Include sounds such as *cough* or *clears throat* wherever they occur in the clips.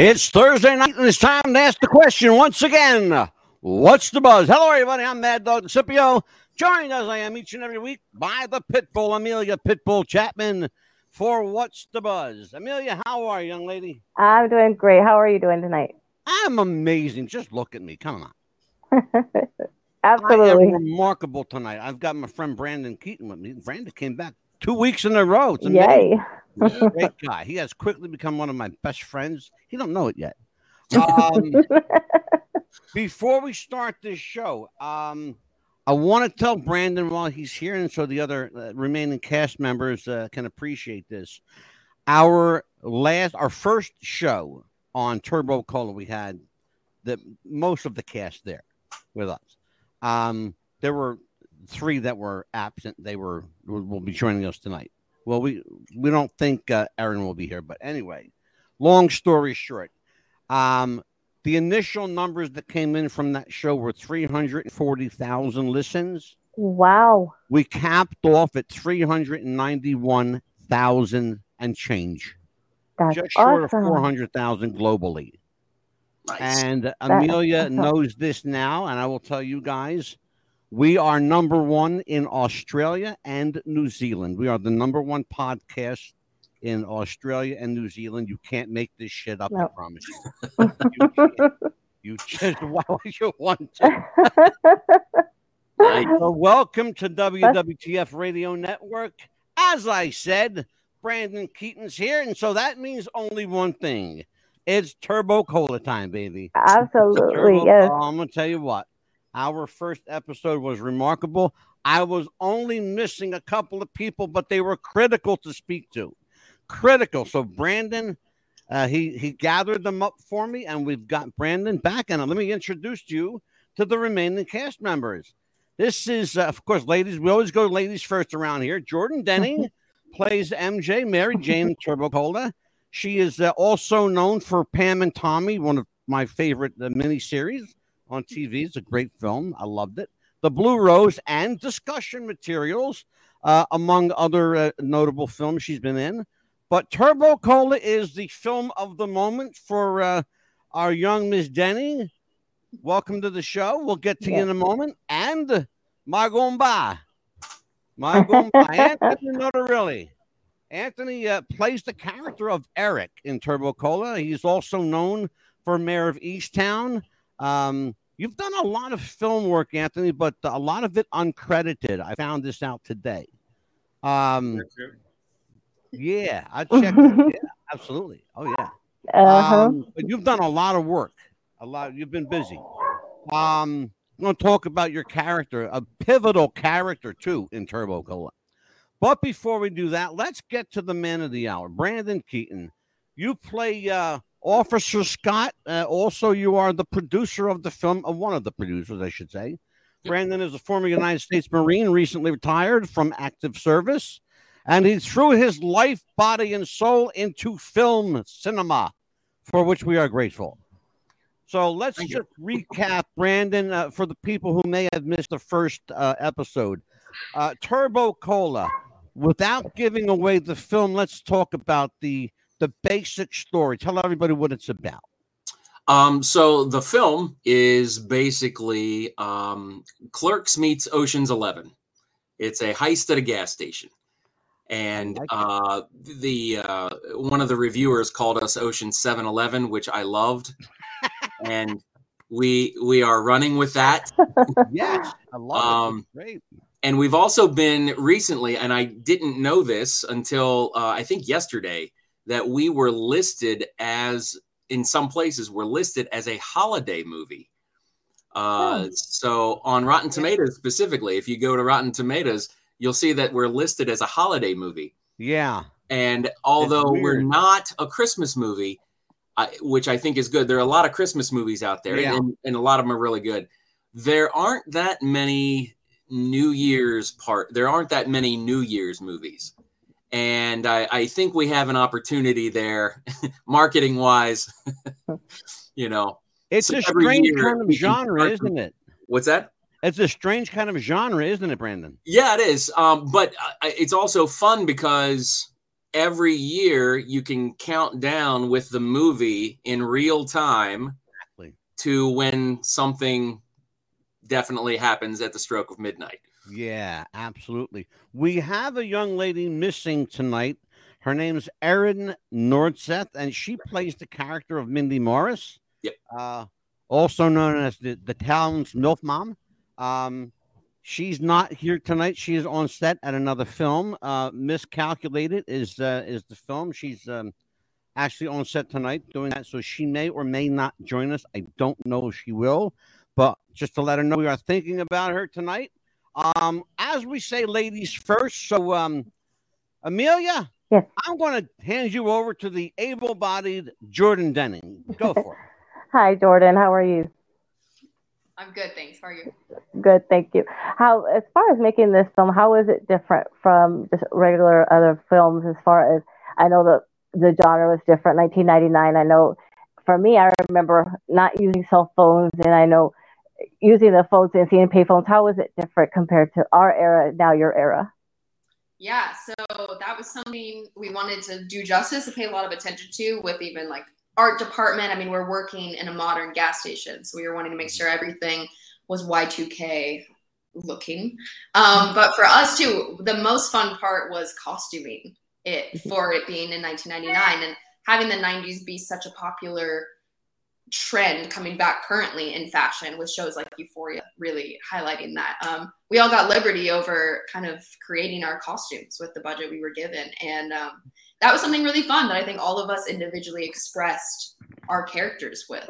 It's Thursday night, and it's time to ask the question once again. What's the buzz? Hello, everybody. I'm Mad Dog Scipio, joined as I am each and every week by the Pitbull, Amelia Pitbull Chapman, for What's the Buzz. Amelia, how are you, young lady? I'm doing great. How are you doing tonight? I'm amazing. Just look at me. Come on. *laughs* Absolutely. Remarkable tonight. I've got my friend Brandon Keeton with me. Brandon came back two weeks in a row. It's amazing. Yay. *laughs* Great guy. He has quickly become one of my best friends. He don't know it yet. Um, *laughs* before we start this show, um, I want to tell Brandon while he's here, and so the other uh, remaining cast members uh, can appreciate this. Our last, our first show on Turbo Cola, we had the most of the cast there with us. Um, there were three that were absent. They were will, be joining us tonight. Well, we we don't think uh, Erin will be here, but anyway, long story short, um, the initial numbers that came in from that show were three hundred forty thousand listens. Wow. We capped off at three hundred ninety-one thousand and change, That's just short awesome. of four hundred thousand globally. Nice. And Amelia awesome. knows this now, and I will tell you guys, we are number one in Australia and New Zealand. We are the number one podcast in Australia and New Zealand. You can't make this shit up. I promise you. you. *laughs* You just *laughs* why would you want to? So welcome to WWTF Radio Network. As I said, Brandon Keeton's here, and so that means only one thing. It's Turbo Cola time, baby. Absolutely. Turbo- Yes. I'm gonna tell you what. Our first episode was remarkable. I was only missing a couple of people, but they were critical to speak to. Critical. So Brandon, uh, he he gathered them up for me, and we've got Brandon back. And let me introduce you to the remaining cast members. This is, uh, of course, ladies. We always go ladies first around here. Jordyn Denning *laughs* plays MJ, Mary Jane Turbo Cola. She is uh, also known for Pam and Tommy, one of my favorite uh, miniseries on TV. It's a great film. I loved it. The Blue Rose and discussion materials, uh, among other uh, notable films she's been in. But Turbo Cola is the film of the moment for uh, our young Miss Denny. Welcome to the show. We'll get to you in a moment. And Magomba. Magomba. *laughs* Anthony Notarile. Anthony uh, plays the character of Eric in Turbo Cola. He's also known for Mare of Easttown. Um, you've done a lot of film work, Anthony, but a lot of it uncredited. I found this out today. Um, yeah, I *laughs* checked. yeah, absolutely. Oh yeah. Uh-huh. Um, but you've done a lot of work. A lot. You've been busy. Um, I'm going to talk about your character, a pivotal character too in Turbo Cola. But before we do that, let's get to the man of the hour, Brandon Keeton. You play uh, Officer Scott. Uh, also, you are the producer of the film, uh, one of the producers, I should say. Brandon is a former United States Marine, recently retired from active service, and he threw his life, body, and soul into film cinema, for which we are grateful. So let's Thank you. just recap, Brandon, uh, for the people who may have missed the first uh, episode. Uh, Turbo Cola. Without giving away the film, let's talk about the the basic story. Tell everybody what it's about. Um, so the film is basically um, Clerks meets Ocean's Eleven. It's a heist at a gas station, and uh, the uh, one of the reviewers called us Ocean Seven Eleven, which I loved, and we we are running with that. *laughs* yeah, I love Um, it. Great. And we've also been recently, and I didn't know this until uh, I think yesterday, that we were listed as in some places we're listed as a holiday movie. Uh, Oh. So on Rotten Tomatoes specifically, if you go to Rotten Tomatoes, you'll see that we're listed as a holiday movie. Yeah. And although we're not a Christmas movie, I, which I think is good, there are a lot of Christmas movies out there, Yeah. and, and a lot of them are really good. There aren't that many New Year's part. There aren't that many New Year's movies, and I, I think we have an opportunity there, *laughs* marketing wise. *laughs* you know, It's So a strange year kind of genre, isn't it? what's that? It's a strange kind of genre, isn't it, Brandon? Yeah, it is. Um, but uh, it's also fun because every year you can count down with the movie in real time Exactly. to when something definitely happens at the stroke of midnight. Yeah, absolutely. We have a young lady missing tonight. Her name's Erin Nordseth, and she plays the character of Mindy Morris. Yep. Uh, also known as the, the town's MILF mom. Um, she's not here tonight. She is on set at another film. Uh, Miscalculated is uh, is the film. She's um, actually on set tonight doing that, so she may or may not join us. I don't know if she will, but just to let her know we are thinking about her tonight. Um, as we say, ladies first. So, um, Amelia, Yes. I'm going to hand you over to the able-bodied Jordyn Denning. Go for it. *laughs* Hi, Jordyn. How are you? I'm good, thanks. How are you? Good, thank you. How, as far as making this film, how is it different from just regular other films? As far as I know, the the genre was different. 1999. I know. For me, I remember not using cell phones, and I know using the phones and seeing payphones. How is it different compared to our era? Now your era. Yeah, so that was something we wanted to do justice and pay a lot of attention to with even like art department. I mean, we're working in a modern gas station, so we were wanting to make sure everything was Y2K looking. Um, but for us too, the most fun part was costuming it for it being in 1999 and having the 90s be such a popular trend coming back currently in fashion with shows like Euphoria really highlighting that. Um, we all got liberty over kind of creating our costumes with the budget we were given. And um, that was something really fun that I think all of us individually expressed our characters with.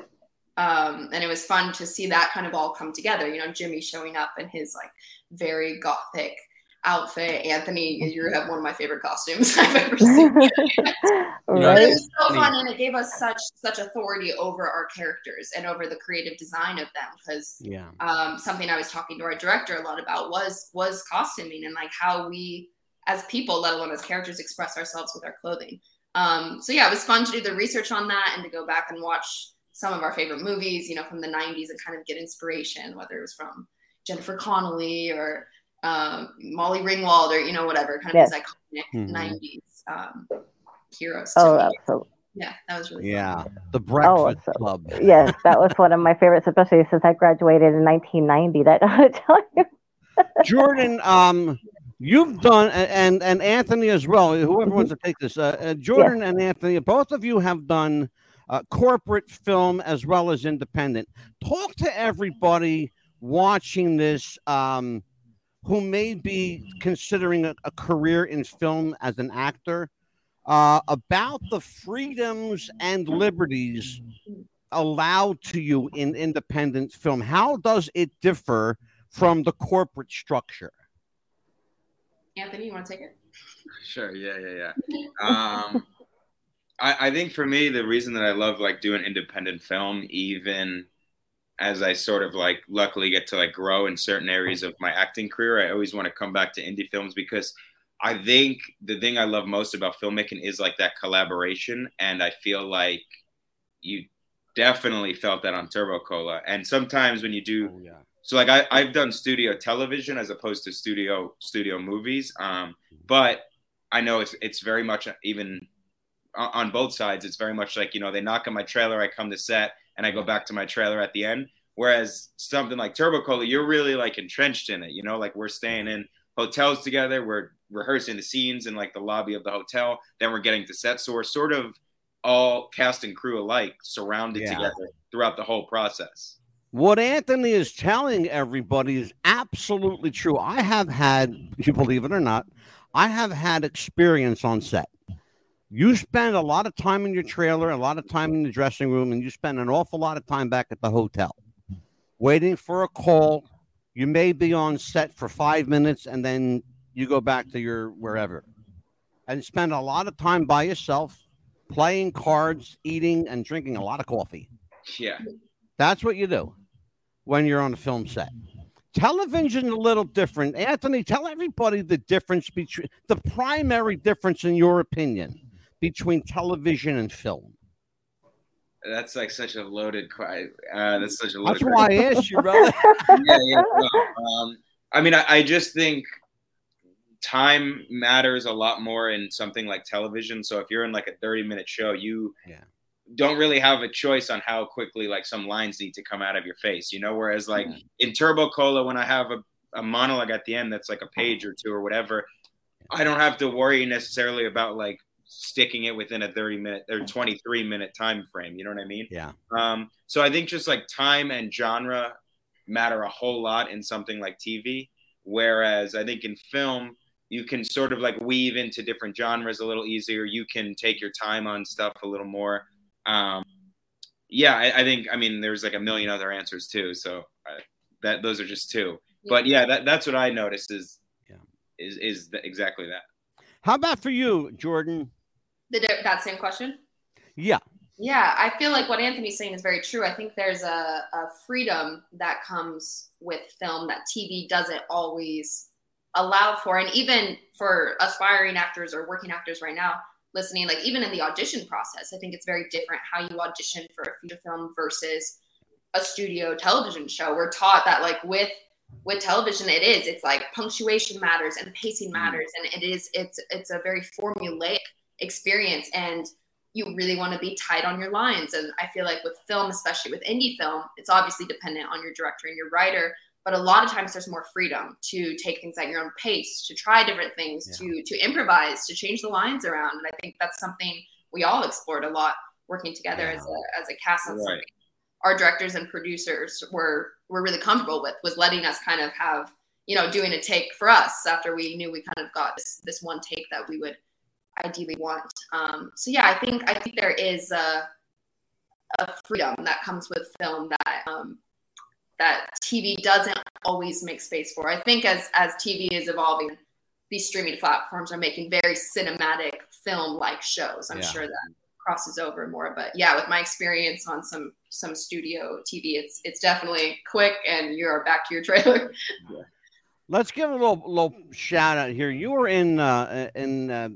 Um, and it was fun to see that kind of all come together. You know, Jimmy showing up in his like very gothic outfit. Anthony, you have one of my favorite costumes *laughs* I've ever seen. *laughs* right? it was so fun, and it gave us such such authority over our characters and over the creative design of them. Because Yeah. um, something I was talking to our director a lot about was was costuming and like how we as people, let alone as characters, express ourselves with our clothing. Um, so yeah, it was fun to do the research on that and to go back and watch some of our favorite movies, you know, from the '90s and kind of get inspiration, whether it was from Jennifer Connelly or um, Molly Ringwald or you know whatever kind of Yes. these iconic Mhm. '90s um, heroes. Oh, absolutely. yeah, that was really fun. Yeah. The Breakfast so- Club. yes, that was one of my favorites, especially since I graduated in 1990. That *laughs* I tell you. Jordyn, um, you've done, and and Anthony as well. Whoever wants to take this, uh, uh, Jordyn and Anthony, both of you have done uh, corporate film as well as independent. Talk to everybody watching this um, who may be considering a, a career in film as an actor uh, about the freedoms and liberties allowed to you in independent film. How does it differ from the corporate structure? Anthony, you want to take it? Sure. Yeah, yeah, yeah. Um, *laughs* I, I think for me, the reason that I love like doing independent film, even as I sort of like luckily get to like grow in certain areas of my acting career, I always want to come back to indie films because I think the thing I love most about filmmaking is like that collaboration, and I feel like you definitely felt that on Turbo Cola. And sometimes when you do Oh, yeah. So like I, I've done studio television as opposed to studio studio movies. Um, but I know it's it's very much even on, both sides. It's very much like you know they knock on my trailer, I come to set, and I go back to my trailer at the end. Whereas something like Turbo Cola, you're really like entrenched in it. You know, like we're staying in hotels together, we're rehearsing the scenes in like the lobby of the hotel, then we're getting to set. So we're sort of all cast and crew alike, surrounded Yeah. together throughout the whole process. What Anthony is telling everybody is absolutely true. I have had, you believe it or not, I have had experience on set. You spend a lot of time in your trailer, a lot of time in the dressing room, and you spend an awful lot of time back at the hotel waiting for a call. You may be on set for five minutes and then you go back to your wherever and spend a lot of time by yourself playing cards, eating, and drinking a lot of coffee. Yeah. That's what you do when you're on a film set. Television a little different. Anthony, tell everybody the difference between the primary difference in your opinion between television and film. That's like such a loaded. question. Uh, that's such a loaded. That's loaded. why I asked you, *laughs* brother. yeah, yeah. no, um, I mean, I, I just think time matters a lot more in something like television. So if you're in like a 30 minute show, you Yeah. Don't really have a choice on how quickly like some lines need to come out of your face, you know. Whereas like Yeah. in Turbo Cola, when I have a, a monologue at the end that's like a page or two or whatever, I don't have to worry necessarily about like sticking it within a 30 minute or 23 minute time frame. You know what I mean? Yeah. Um, so I think just like time and genre matter a whole lot in something like TV. Whereas I think in film, you can sort of like weave into different genres a little easier. You can take your time on stuff a little more. Um, yeah, I, I think, I mean, there's like a million other answers too. So uh, that those are just two. But yeah, that, that's what I noticed is, Yeah. is, is the, exactly that. How about for you, Jordyn? The, that same question. Yeah. Yeah, I feel like what Anthony's saying is very true. I think there's a, a freedom that comes with film that TV doesn't always allow for. And even for aspiring actors or working actors right now, listening, like even in the audition process, I think it's very different how you audition for a feature film versus a studio television show. We're taught that like with with television it is it's like punctuation matters and pacing mm-hmm. matters and it is it's it's a very formulaic experience and you really want to be tight on your lines. And I feel like with film, especially with indie film, it's obviously dependent on your director and your writer. But a lot of times there's more freedom to take things at your own pace, to try different things, to to improvise, to change the lines around. And I think that's something we all explored a lot working together Yeah. as a as a cast on Right. something. Our directors and producers were were really comfortable with was letting us kind of have, you know, doing a take for us after we knew we kind of got this this one take that we would ideally want. Um, so yeah, I think I think there is a, a freedom that comes with film that um, that TV doesn't always make space for. I think as as TV is evolving, these streaming platforms are making very cinematic film-like shows. I'm Yeah. sure that crosses over more. But yeah, with my experience on some some studio TV, it's it's definitely quick and you're back to your trailer. *laughs* Let's give a little little shout out here. You were in uh, in uh,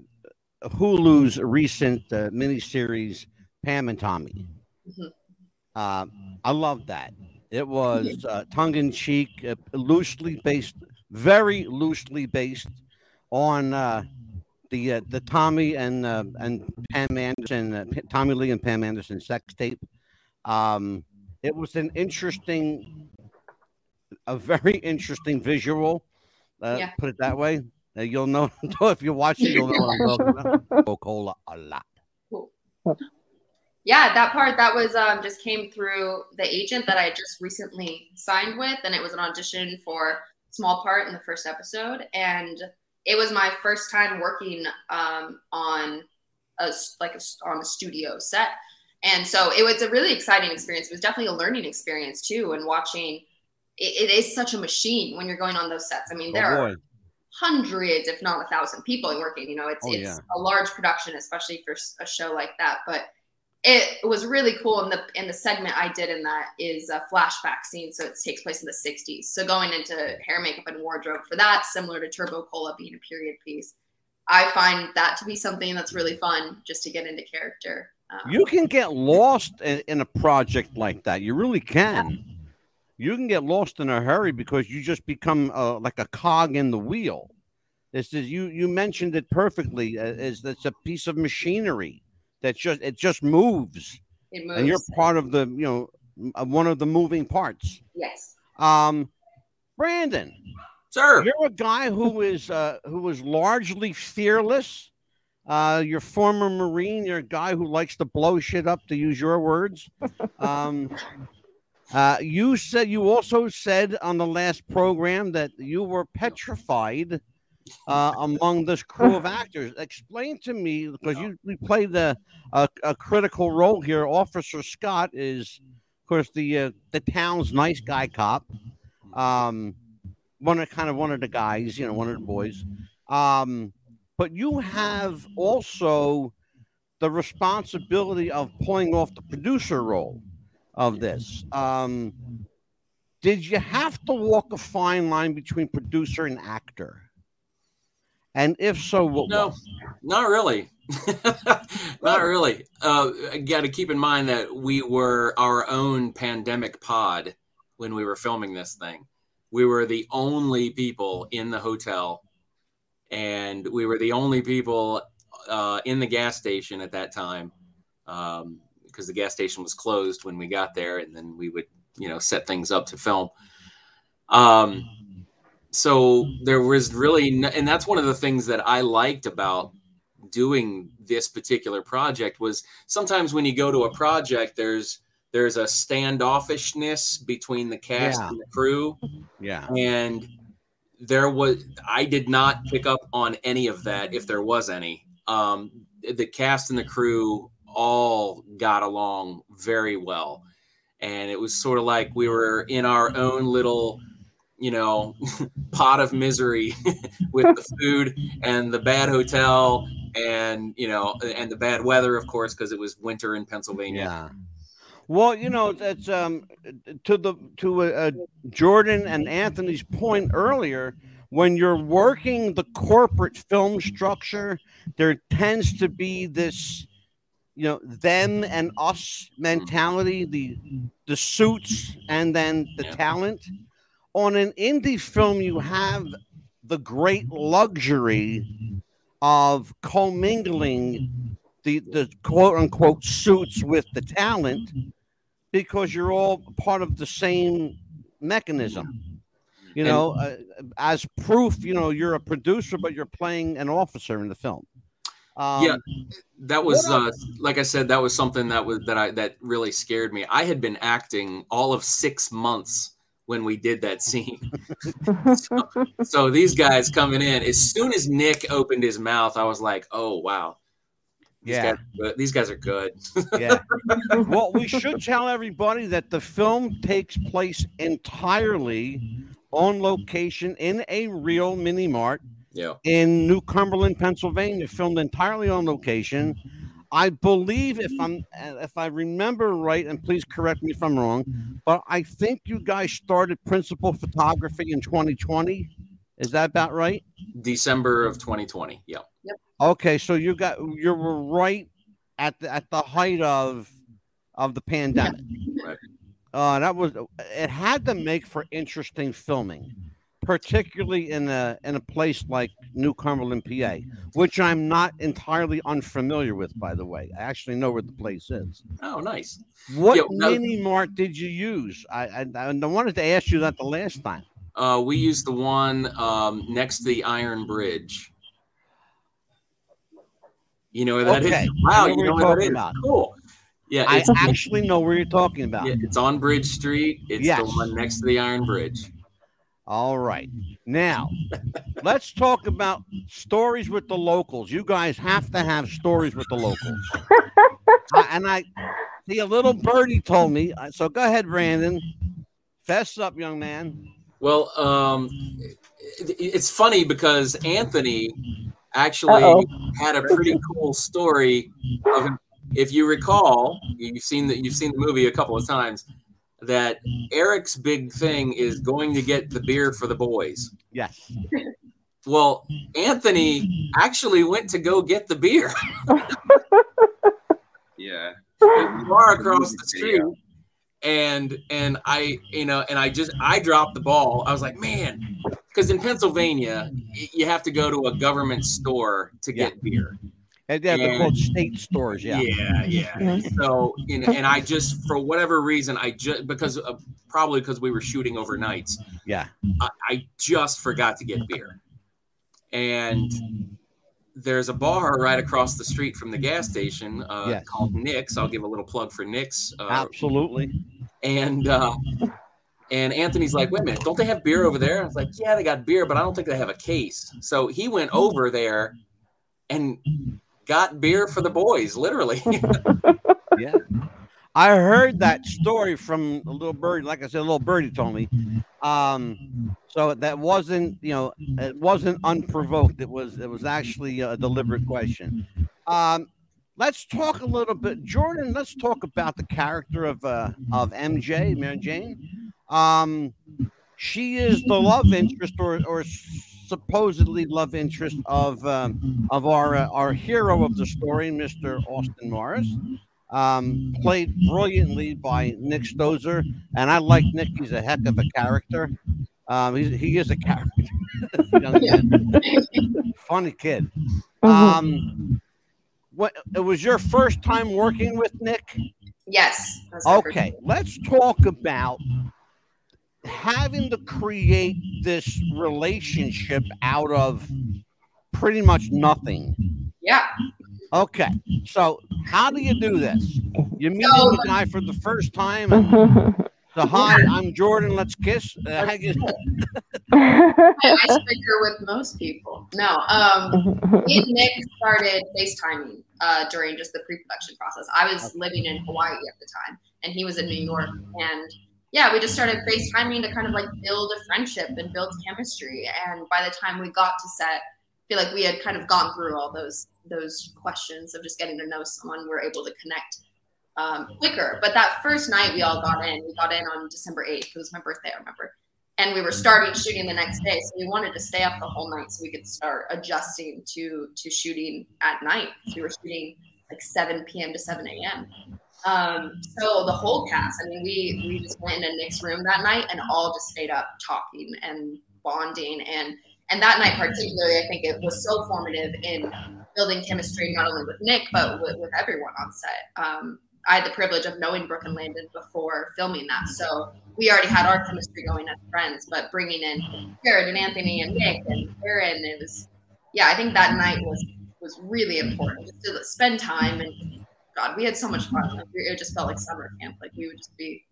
Hulu's recent uh, miniseries Pam and Tommy. Mhm. Uh, I love that. It *laughs* was uh, tongue in cheek, uh, loosely based, very loosely based on uh, the uh, the Tommy and uh, and Pam Anderson, uh, Tommy Lee and Pam Anderson sex tape. Um, it was an interesting, a very interesting visual. Uh, Yeah. Put it that way. You'll know *laughs* if you watch it, you'll know what I'm talking about. *laughs* Coca-Cola a lot. Yeah that part that was um, just came through the agent that i just recently signed with and it was an audition for small part in the first episode and it was my first time working um, on a like a, on a studio set and so it was a really exciting experience it was definitely a learning experience too and watching it, it is such a machine when you're going on those sets i mean there Oh are hundreds, if not a thousand people working. You know, it's Oh, it's yeah. a large production, especially for a show like that. But it was really cool. And the in the segment I did in that is a flashback scene, so it takes place in the '60s. So going into hair, makeup, and wardrobe for that, similar to Turbo Cola being a period piece, I find that to be something that's really fun just to get into character. Um, You can get lost in, in a project like that. You really can. You can get lost in a hurry because you just become uh, like a cog in the wheel. This is you. You mentioned it perfectly. Uh, is it's a piece of machinery that just it just moves, it moves. and you're part of the you know one of the moving parts. yes. Um, Brandon, Sir. you're a guy who is uh, who is largely fearless. Uh, you're former Marine. You're a guy who likes to blow shit up, to use your words. *laughs* Um, uh, you said you also said on the last program that you were petrified uh, among this crew of actors. Explain to me because you we played the a, a critical role here. Officer Scott is, of course, the uh, the town's nice guy cop. Um, one of kind of one of the guys, you know, one of the boys. Um, but you have also the responsibility of pulling off the producer role of this. Um, did you have to walk a fine line between producer and actor? And if so, what No, was? not really. *laughs* not really. Uh, Got to keep in mind that we were our own pandemic pod when we were filming this thing. We were the only people in the hotel, and we were the only people uh, in the gas station at that time um, because the gas station was closed when we got there, and then we would you know set things up to film. Um, so there was really, no, and that's one of the things that I liked about doing this particular project was sometimes when you go to a project, there's there's a standoffishness between the cast Yeah. and the crew, Yeah. and there was I did not pick up on any of that if there was any. Um, the cast and the crew all got along very well, and it was sort of like we were in our own little, you know, *laughs* pot of misery *laughs* with the food and the bad hotel and you know and the bad weather of course because it was winter in pennsylvania Yeah. Well, you know, that's um to the to uh, uh, Jordyn and Anthony's point earlier. When you're working the corporate film structure, there tends to be this, you know, them and us mentality. The the suits and then the Yeah. talent. On an indie film, you have the great luxury of commingling the the quote unquote suits with the talent because you're all part of the same mechanism. You And- know, uh, as proof, you know, you're a producer, but you're playing an officer in the film. Um, Yeah. that was uh, like i said that was something that was that i that really scared me i had been acting all of six months when we did that *laughs* scene so these guys coming in as soon as nick opened his mouth i was like oh wow these Yeah. guys, are good. these guys are good *laughs* yeah. well, we should tell everybody that the film takes place entirely on location in a real mini mart yeah in New Cumberland, Pennsylvania, filmed entirely on location. I believe, if I'm, if I remember right, and please correct me if I'm wrong, but I think you guys started principal photography in 2020. Is that about right? december of 2020 yeah Okay, so you got you were right at the at the height of of the pandemic. Right. Uh, that was it had to make for interesting filming, particularly in a in a place like New Cumberland, PA, which I'm not entirely unfamiliar with. By the way, I actually know where the place is. oh nice What no- mini mart did you use? I, I I wanted to ask you that the last time. uh, we used the one um, next to the iron bridge you know where that is? Okay, wow I know you know where that is about. cool yeah I actually know where you're talking about. yeah, it's on bridge street it's Yes. the one next to the iron bridge All right. Now, let's talk about stories with the locals. You guys have to have stories with the locals. *laughs* I- and I see a little birdie told me. uh, So go ahead, Brandon. Fess up, young man. Well, um, it, it's funny because Anthony actually Uh-oh. had a pretty cool story. Of, if you recall, you've seen that you've seen the movie a couple of times. That mm. Eric's big thing is going to get the beer for the boys. Yes. Well, Anthony actually went to go get the beer *laughs* Yeah. at the across the street. And and I you know and I just I dropped the ball. I was like, man, because in Pennsylvania you have to go to a government store to get beer. And yeah, they're And- called state stores. Yeah. yeah. yeah. So and, and I just for whatever reason I just because of, probably because we were shooting overnights, Yeah. I, I just forgot to get beer. And there's a bar right across the street from the gas station uh, Yes. called Nick's. I'll give a little plug for Nick's. Uh, Absolutely. and uh, and Anthony's like, wait a minute, don't they have beer over there? I was like, yeah, they got beer, but I don't think they have a case. So he went over there and got beer for the boys, literally. *laughs* Yeah. I heard that story from a little birdie. Like I said, a little birdie told me. Um, so that wasn't, you know, it wasn't unprovoked. It was, it was actually a deliberate question. Um, let's talk a little bit, Jordyn. Let's talk about the character of uh, of MJ, Mary Jane. Um, she is the love interest, or or supposedly love interest of um, of our uh, our hero of the story, Mr. Austin Morris um, played brilliantly by Nick Stozer, and I like Nick. He's a heck of a character. Um, he's, he is a character. *laughs* Young kid. Funny kid. Mhm. Um, what it was your first time working with Nick? Yes. that's my first- Okay, let's talk about having to create this relationship out of pretty much nothing. Yeah. Okay, so how do you do this? You meet So- the guy for the first time and *laughs* so hi, I'm Jordyn. Let's kiss. Uh, how you- *laughs* Icebreaker with most people. No. Um, me and Nick started FaceTiming uh, during just the pre-production process. I was living in Hawaii at the time, and he was in New York. And yeah, we just started FaceTiming to kind of like build a friendship and build chemistry. And by the time we got to set, I feel like we had kind of gone through all those those questions of just getting to know someone. We're able to connect um, quicker. But that first night we all got in. We got in on December eighth. It was my birthday. I remember and we were starting shooting the next day so we wanted to stay up the whole night so we could start adjusting to to shooting at night so we were shooting like 7 p.m to 7 a.m um, so the whole cast i mean we we just went into nick's room that night and all just stayed up talking and bonding. And and that night particularly i think it was so formative in building chemistry not only with nick but with, with everyone on set. Um, i had the privilege of knowing brooke and landon before filming that. So we already had our chemistry going as friends, but bringing in Jared and Anthony and Nick and Erin, it was, yeah, I think that night was was really important just to spend time and God, we had so much fun. Like, it just felt like summer camp. Like we would just be,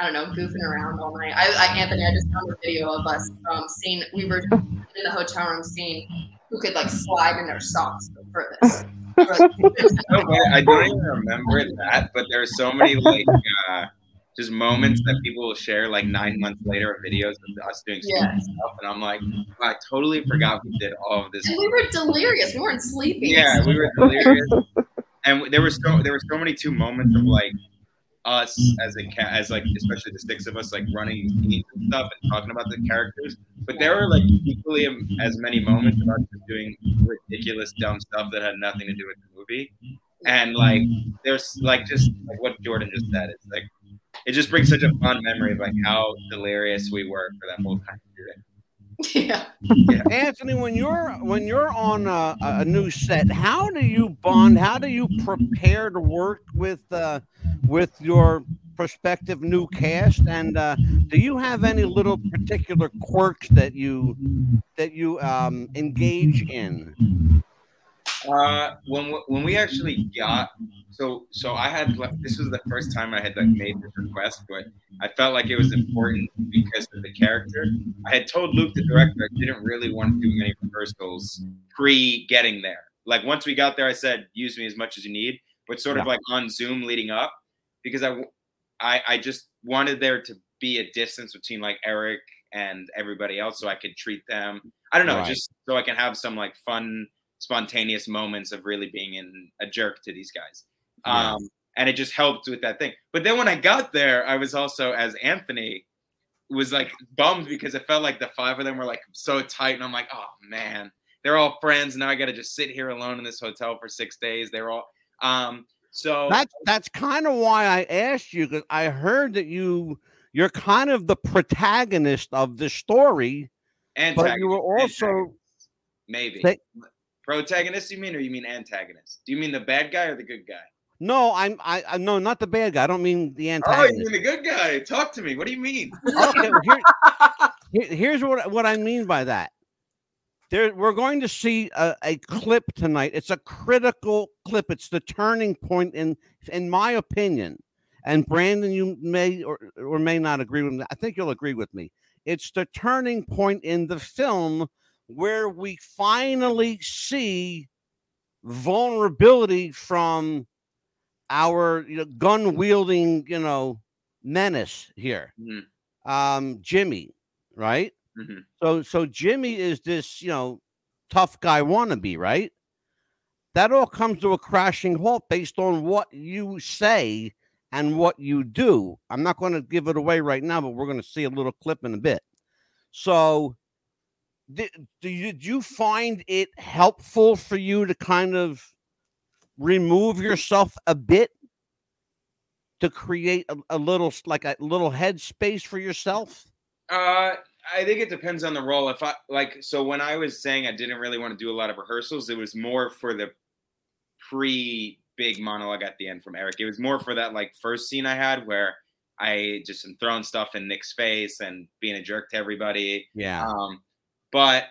I don't know, goofing around all night. I, I Anthony, I just found a video of us um, seeing. We were in the hotel room seeing who could like slide in their socks the furthest. We were like, *laughs* No, but I don't even remember that, but there are so many like uh, just moments that people will share like nine months later of videos of us doing Yeah. stuff, and I'm like, I totally forgot we did all of this. and we were delirious. We weren't sleeping. Yeah, we were delirious, *laughs* and there were so there were so many two moments of like us as a cat, as like especially the six of us like running and stuff and talking about the characters. But there were like equally as many moments of us just doing ridiculous dumb stuff that had nothing to do with the movie. And like there's like just like what Jordyn just said, it's like it just brings such a fun memory of like how delirious we were for that whole time period. *laughs* yeah. Anthony, when you're when you're on a, a new set, how do you bond? How do you prepare to work with uh, with your prospective new cast? And uh, do you have any little particular quirks that you that you um, engage in? Uh, when when we actually got so so I had like, this was the first time I had like made this request, but I felt like it was important because of the character. I had told Luke, the director, I didn't really want to do many rehearsals pre getting there. Like once we got there, I said, use me as much as you need, but sort of Yeah. like on Zoom leading up, because I, I I just wanted there to be a distance between like Eric and everybody else, so I could treat them. I don't know, Right. just so I can have some like fun spontaneous moments of really being in a jerk to these guys. Yeah. Um, and it just helped with that thing. But then when I got there, I was also as Anthony was like bummed because it felt like the five of them were like so tight, and I'm like, oh man, they're all friends. Now I got to just sit here alone in this hotel for six days. They're all um. So That's that's kind of why I asked you because I heard that you you're kind of the protagonist of the story, but you were also maybe protagonist. You mean, or you mean antagonist? Do you mean the bad guy or the good guy? no, I'm I, I no not the bad guy. I don't mean the antagonist. Oh, you mean the good guy? Talk to me. What do you mean? *laughs* okay, here, here- here's what what I mean by that. There, we're going to see a, a clip tonight. It's a critical clip. It's the turning point in, in my opinion. And Brandon, you may or, or may not agree with me. I think you'll agree with me. It's the turning point in the film where we finally see vulnerability from our you know, gun wielding, you know, menace here Mhm, um Jimmy, right? mhm. So so Jimmy is this, you know, tough guy wannabe, right? That all comes to a crashing halt based on what you say and what you do. I'm not going to give it away right now, but we're going to see a little clip in a bit. So di- do you do you find it helpful for you to kind of remove yourself a bit to create a, a little like a little headspace for yourself? Uh, I think it depends on the role. If I like, so when I was saying I didn't really want to do a lot of rehearsals, it was more for the pre big monologue at the end from Eric. It was more for that like first scene I had where I just am throwing stuff in Nick's face and being a jerk to everybody. Yeah. Um, but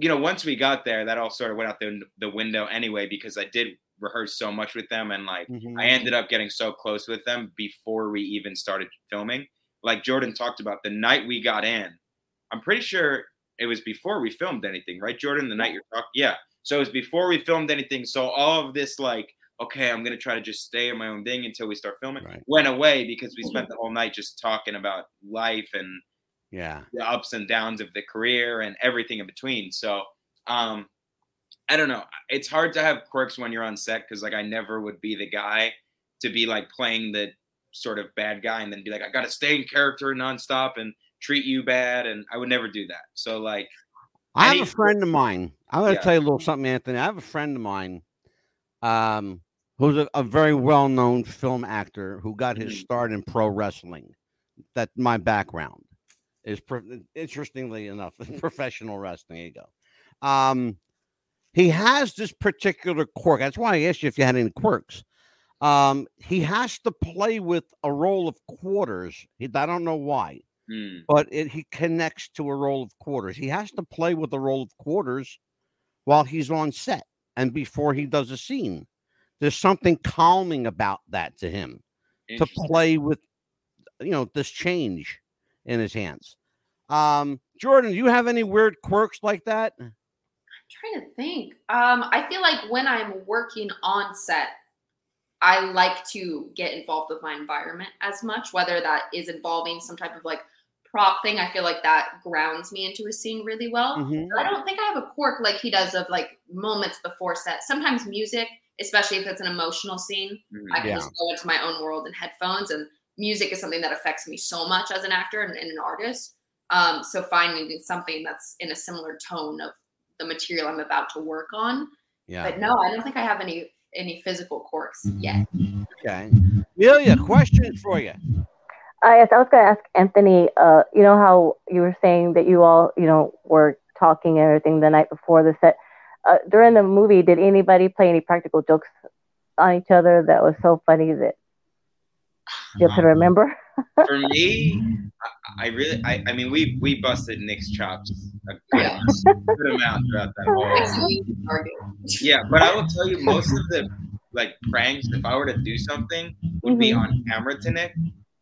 you know, once we got there, that all sort of went out the, the window anyway because I did rehearse so much with them and like Mhm. I ended up getting so close with them before we even started filming. Like Jordyn talked about the night we got in, I'm pretty sure it was before we filmed anything, right, Jordyn? The night you're talking, yeah. So it was before we filmed anything. So all of this, like, okay, I'm gonna try to just stay in my own thing until we start filming, Right. went away because we spent the whole night just talking about life and Yeah. the ups and downs of the career and everything in between. So, um, I don't know. It's hard to have quirks when you're on set because, like, I never would be the guy to be like playing the sort of bad guy and then be like, I got to stay in character nonstop and treat you bad, and I would never do that. So, like, I have Any- a friend of mine. I'm to Yeah. tell you a little something, Anthony. I have a friend of mine um, who's a, a very well known film actor who got his Mhm. start in pro wrestling. That's my background. Is pro- interestingly enough, *laughs* professional wrestling. There you go. Um, he has this particular quirk. That's why I asked you if you had any quirks. Um, he has to play with a roll of quarters. He, I don't know why hmm, but it, he connects to a roll of quarters. He has to play with a roll of quarters while he's on set and before he does a scene. There's something calming about that to him to play with, you know, this change in his hands. Um, Jordyn, do you have any weird quirks like that? I'm trying to think. Um, I feel like when I'm working on set, I like to get involved with my environment as much, whether that is involving some type of like prop thing. I feel like that grounds me into a scene really well. Mhm. I don't think I have a quirk like he does of like moments before set. Sometimes music, especially if it's an emotional scene, Mhm. I can Yeah. just go into my own world in headphones. And music is something that affects me so much as an actor and, and an artist. Um, so finding something that's in a similar tone of the material I'm about to work on. Yeah. But no, I don't think I have any any physical quirks yet. Okay. Amelia, questions for you. Uh, yes, I was going to ask Anthony. Uh, you know how you were saying that you all, you know, were talking and everything the night before the set. Uh, during the movie, did anybody play any practical jokes on each other that was so funny that you have to remember? For me, I, I really, I, I mean, we we busted Nick's chops a good, Yeah. good amount throughout that whole. Yeah, but I will tell you, most of the like pranks, if I were to do something, would be Mhm. on camera to Nick.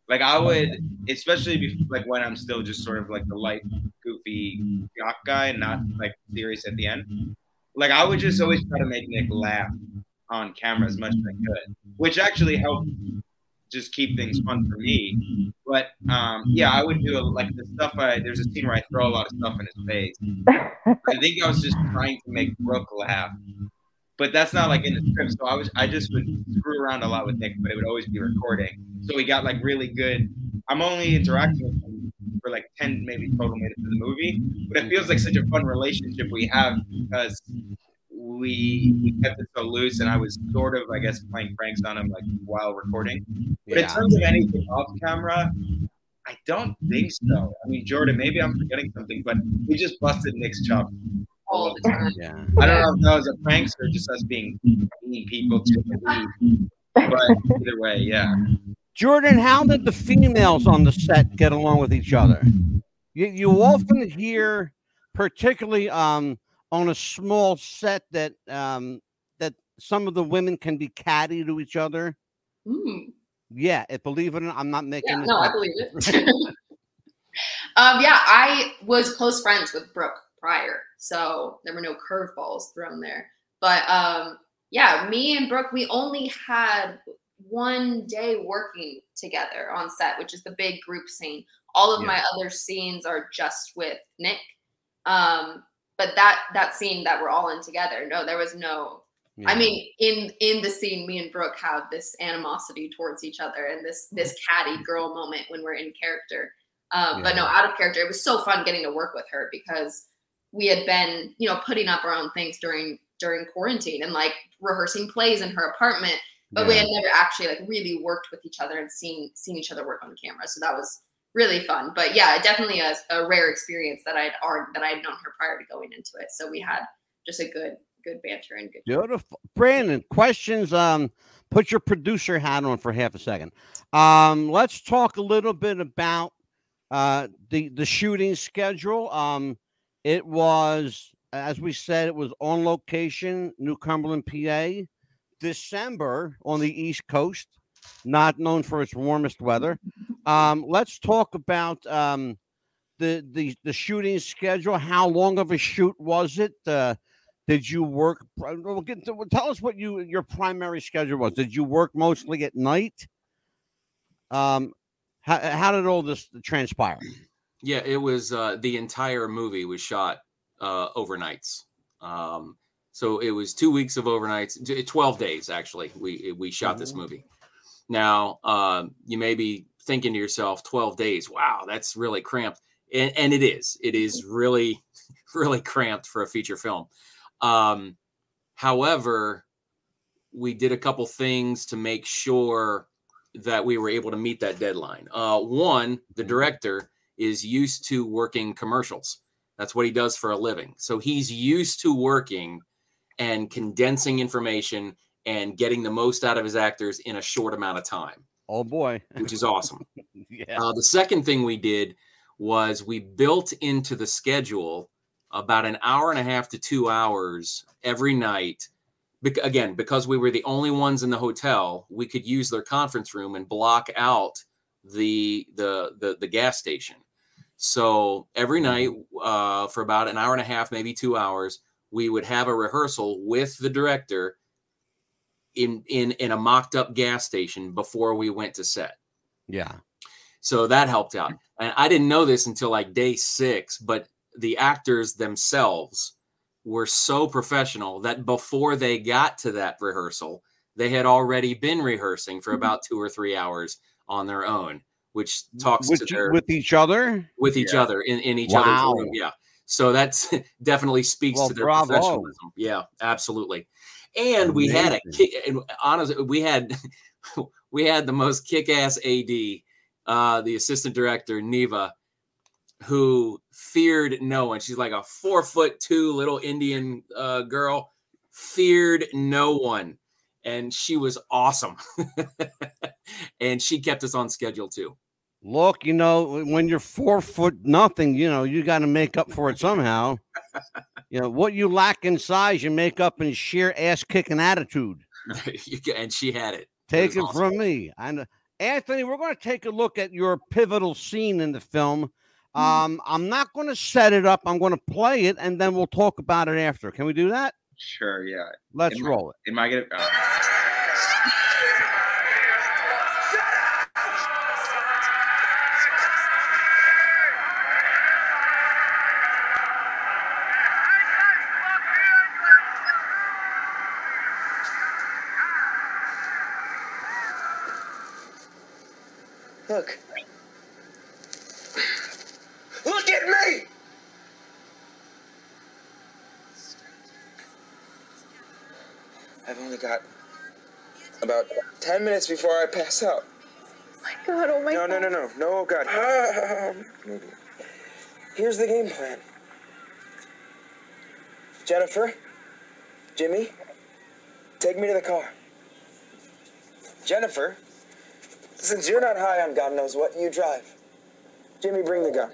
Like I would, especially bef- like when I'm still just sort of like the light, goofy jock guy, and not like serious at the end. Like I would just always try to make Nick laugh on camera as much as I could, which actually helped just keep things fun for me. But um, yeah, I would do like the stuff. I there's a scene where I throw a lot of stuff in his face. I think I was just trying to make Brooke laugh, but that's not like in the script. So I was I just would screw around a lot with Nick, but it would always be recording. So we got like really good. I'm only interacting with him for like ten maybe total minutes of the movie, but it feels like such a fun relationship we have because we we kept it so loose, and I was sort of I guess playing pranks on him like while recording. But in terms of anything off camera, I don't think so. I mean, Jordyn, maybe I'm forgetting something, but we just busted Nick's chop. all the time. Yeah. I don't know if that was a prank or just us being mean people to believe. But either way, yeah. Jordyn, how did the females on the set get along with each other? You, you often hear, particularly um, on a small set, that um, that some of the women can be catty to each other. Mm. Yeah, it, believe it or not, I'm not making Yeah, this no, I believe it. *laughs* *laughs* um, yeah, I was close friends with Brooke prior, so there were no curveballs thrown there. But um, yeah, me and Brooke, we only had one day working together on set, which is the big group scene. All of my other scenes are just with Nick. Um, but that that scene that we're all in together, no, there was no I mean, in in the scene, me and Brooke have this animosity towards each other and this this catty girl moment when we're in character. Um, But no, out of character, it was so fun getting to work with her because we had been, you know, putting up our own things during during quarantine and like rehearsing plays in her apartment, but we had never actually like really worked with each other and seen seen each other work on camera. So that was really fun. But yeah, definitely a, a rare experience that I'd already, that I had known her prior to going into it. So we had just a good good banter and good. Beautiful, Brandon. Questions. Um, put your producer hat on for half a second. Um, let's talk a little bit about uh the the shooting schedule. Um, it was as we said, it was on location, New Cumberland, PA. December on the East Coast, not known for its warmest weather. Um, let's talk about um, the the the shooting schedule. How long of a shoot was it? Uh, did you work? We'll get to, tell us what you your primary schedule was. Did you work mostly at night? Um, how, how did all this transpire? Yeah, it was uh, the entire movie was shot uh, overnights. Um, so it was two weeks of overnights, twelve days actually. We we shot this movie. Now um, you may be thinking to yourself, twelve days. Wow, that's really cramped, and, and it is. It is really *laughs* really cramped for a feature film. Um, however, we did a couple things to make sure that we were able to meet that deadline. Uh, one, the director is used to working commercials. That's what he does for a living. So he's used to working and condensing information and getting the most out of his actors in a short amount of time, Oh boy, which is awesome. *laughs* yeah. Uh, the second thing we did was we built into the schedule about an hour and a half to two hours every night. Bec- again, because we were the only ones in the hotel, we could use their conference room and block out the the the, the gas station. So every night, uh, for about an hour and a half, maybe two hours, we would have a rehearsal with the director in in in a mocked up gas station before we went to set. yeah. So that helped out. And I didn't know this until like day six, but the actors themselves were so professional that before they got to that rehearsal, they had already been rehearsing for mm-hmm. about two or three hours on their own, which talks with, to their with each other. with each Yeah. other in, in each Wow. other's room. Yeah. So that's *laughs* definitely speaks Well, to their bravo. professionalism. Yeah, absolutely. And we had a kick and honestly we had *laughs* we had the most kick-ass AD, uh, the assistant director, Neva, who feared no one. She's like a four foot two little Indian uh, girl, feared no one. And she was awesome. *laughs* and she kept us on schedule too. Look, you know, when you're four foot nothing, you know, you got to make up for it somehow. *laughs* you know, what you lack in size, you make up in sheer ass kicking attitude. *laughs* And she had it. Take it awesome. from me. And Anthony, we're going to take a look at your pivotal scene in the film. Hmm. Um, I'm not going to set it up. I'm going to play it, and then we'll talk about it after. Can we do that? Sure, yeah. Let's Am I- roll it. Am I gonna? Uh, Look. Look at me! I've only got about 10 minutes before I pass out. Oh my god, oh my god. No, no, no, no. No, oh God. Here's the game plan Jennifer, Jimmy, take me to the car. Jennifer, since you're not high on God knows what, you drive. Jimmy, bring the gun.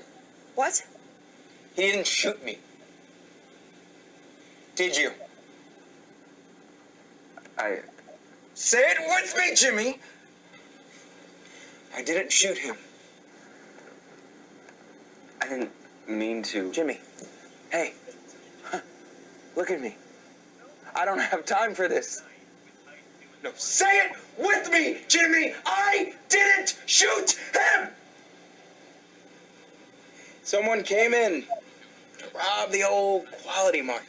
What? He didn't shoot me. Did you? I. Say it with me, Jimmy! I didn't shoot him. I didn't mean to. Jimmy, hey. Look at me. I don't have time for this. No, say it with me, Jimmy! I didn't shoot him! Someone came in to rob the old quality mart.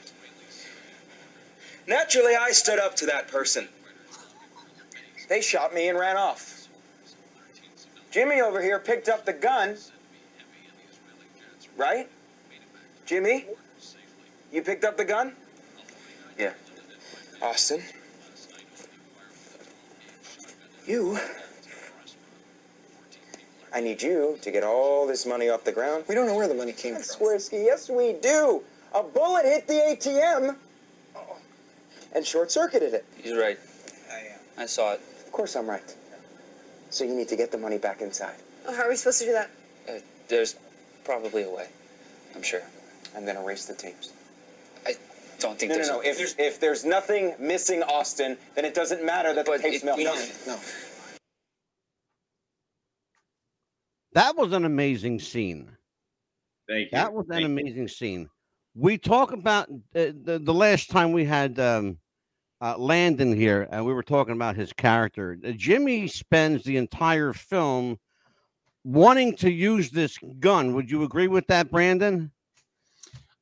Naturally, I stood up to that person. They shot me and ran off. Jimmy over here picked up the gun. Right? Jimmy? You picked up the gun? Yeah. Austin? You I need you to get all this money off the ground. We don't know where the money came Yes, from. Swearsky, yes we do. A bullet hit the ATM and short circuited it. He's right. I, I saw it. Of course I'm right. So you need to get the money back inside. Oh, how are we supposed to do that? Uh, there's probably a way. I'm sure. And then erase the tapes. I don't think No, no, there's. no. If, if there's nothing missing, Austin, then it doesn't matter that the But tapes it- melt. No, no. That was an amazing scene. Thank you. That was an Thank you. amazing scene. We talk about uh, the the last time we had um, uh, Landon here, and we were talking about his character. Uh, Jimmy spends the entire film wanting to use this gun. Would you agree with that, Brandon?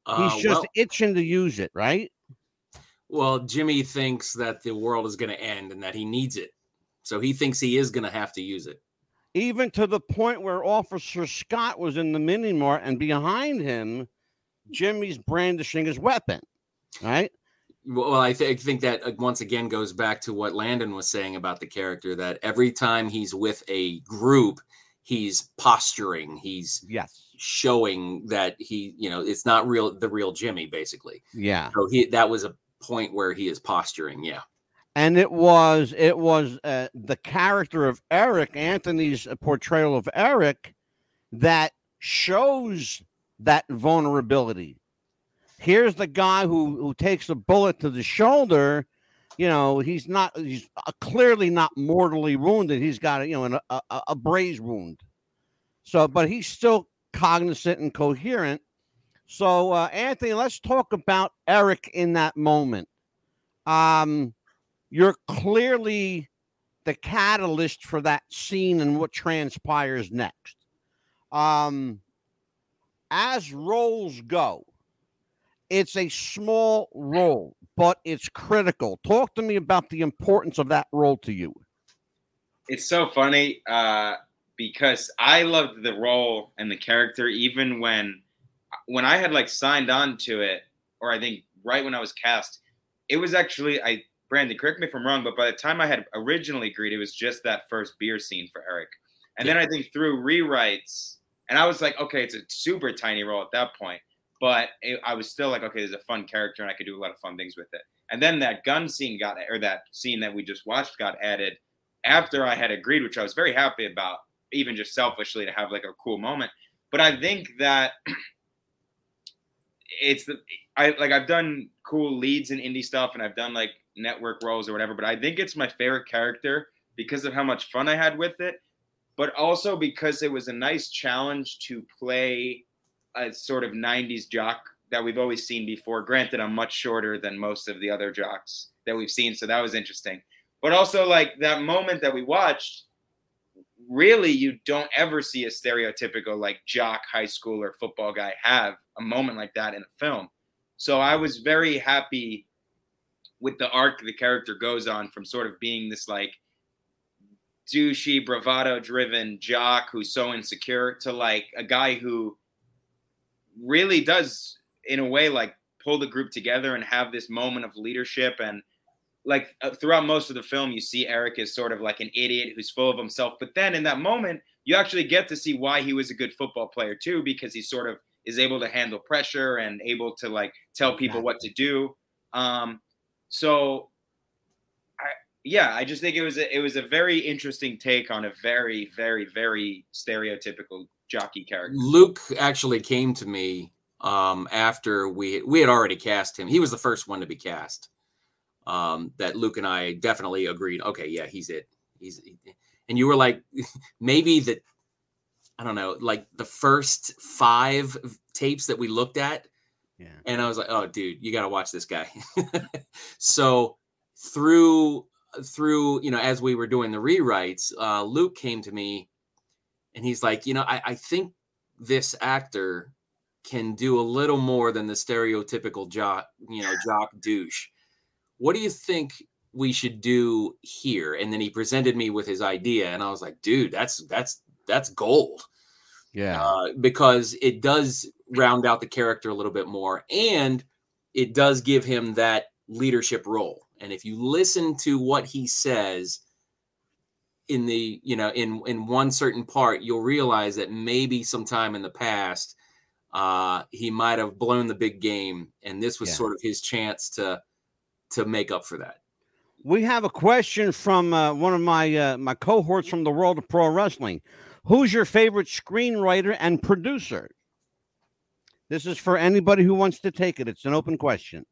Uh, He's just well, itching to use it, right? well, Jimmy thinks that the world is going to end and that he needs it, so he thinks he is going to have to use it. Even to the point where Officer Scott was in the mini mart, and behind him, Jimmy's brandishing his weapon. Right? Well, I, th- I think that uh, once again goes back to what Landon was saying about the character that every time he's with a group, he's posturing, he's Yes. showing that he, you know, it's not real, the real Jimmy, basically. Yeah. So he, that was a point where he is posturing. Yeah. and it was it was uh, the character of Eric Anthony's portrayal of Eric that shows that vulnerability. Here's the guy who who takes a bullet to the shoulder. You know, he's not he's uh, clearly not mortally wounded. He's got you know an, a, a, a braze wound. So, but he's still cognizant and coherent. So, uh, Anthony, let's talk about Eric in that moment. Um, you're clearly the catalyst for that scene and what transpires next. Um, as roles go, it's a small role, but it's critical. Talk to me about the importance of that role to you. it's so funny uh, because I loved the role and the character even when when I had like signed on to it, or I think right when I was cast, it was actually I Brandon, correct me if I'm wrong, but by the time I had originally agreed, it was just that first beer scene for Eric. And then I think through rewrites, and I was like, okay, it's a super tiny role at that point, but it, I was still like, okay, there's a fun character, and I could do a lot of fun things with it. And then that gun scene got, or that scene that we just watched got added after I had agreed, which I was very happy about, even just selfishly to have like a cool moment. But I think that *clears throat* it's the I like I've done cool leads in indie stuff and I've done like network roles or whatever, but I think it's my favorite character because of how much fun I had with it, but also because it was a nice challenge to play a sort of 90s jock that we've always seen before. Granted, I'm much shorter than most of the other jocks that we've seen, so that was interesting. But also like that moment that we watched, really you don't ever see a stereotypical like jock high school or football guy have a moment like that in a film. So I was very happy with the arc the character goes on from sort of being this like douchey, bravado driven jock who's so insecure to like a guy who really does, in a way, like pull the group together and have this moment of leadership. And like uh, throughout most of the film, you see Eric is sort of like an idiot who's full of himself. But then in that moment, you actually get to see why he was a good football player too, because he sort of is able to handle pressure and able to like tell people what to do. Um, so I yeah, I just think it was a, it was a very interesting take on a very very very stereotypical jockey character. Luke actually came to me um, after we we had already cast him. He was the first one to be cast. Um, that Luke and I definitely agreed. Okay, yeah, he's it. He's and you were like *laughs* maybe the I don't know, like the first five tapes that we looked at. Yeah. And I was like, oh, dude, you got to watch this guy. *laughs* so through through you know as we were doing the rewrites, uh, Luke came to me and he's like, you know, I, I think this actor can do a little more than the stereotypical jock, you know, jock douche. What do you think we should do here? And then he presented me with his idea, and I was like, dude, that's that's that's gold. Yeah. Uh, because it does round out the character a little bit more, and it does give him that leadership role. And if you listen to what he says, in the you know in in one certain part you'll realize that maybe sometime in the past uh he might have blown the big game and this was Yeah. sort of his chance to to make up for that We have a question from uh, one of my uh, my cohorts from the world of pro wrestling. Who's your favorite screenwriter and producer? This is for anybody who wants to take it. It's an open question.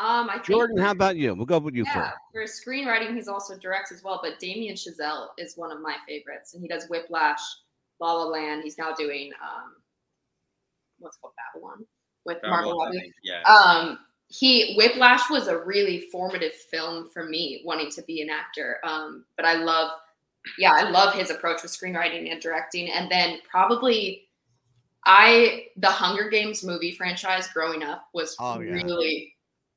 Um, I think Jordyn, how about you? We'll go with you yeah, first. for screenwriting, he's also directs as well. But Damien Chazelle is one of my favorites, and he does Whiplash, La La Land. He's now doing um, what's called Babylon with Margot Babylon, Robbie. Yeah. Um, he Whiplash was a really formative film for me, wanting to be an actor. Um, but I love, yeah, I love his approach with screenwriting and directing. And then probably, I the Hunger Games movie franchise growing up was Oh, yeah. really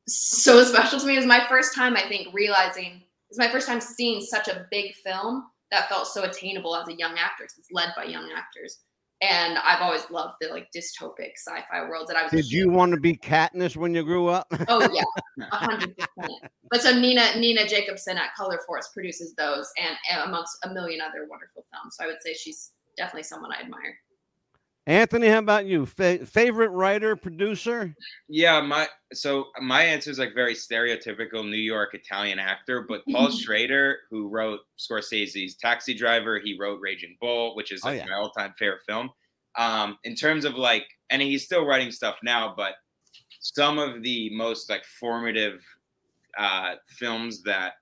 so special to me. It was my first time, I think, realizing it was my first time seeing such a big film that felt so attainable as a young actress. it's led by young actors. And I've always loved the like dystopic sci-fi worlds that I was. Did you want to be Katniss when you grew up? *laughs* Oh yeah, a hundred percent. But so Nina Nina Jacobson at Color Force produces those, and, and amongst a million other wonderful films. So I would say she's definitely someone I admire. Anthony, how about you? Fa- favorite writer, producer? Yeah, my so my answer is like very stereotypical New York Italian actor, but Paul *laughs* Schrader, who wrote Scorsese's Taxi Driver, he wrote Raging Bull, which is Oh, yeah. my all-time favorite film. Um, in terms of like, and he's still writing stuff now, but some of the most like formative uh, films that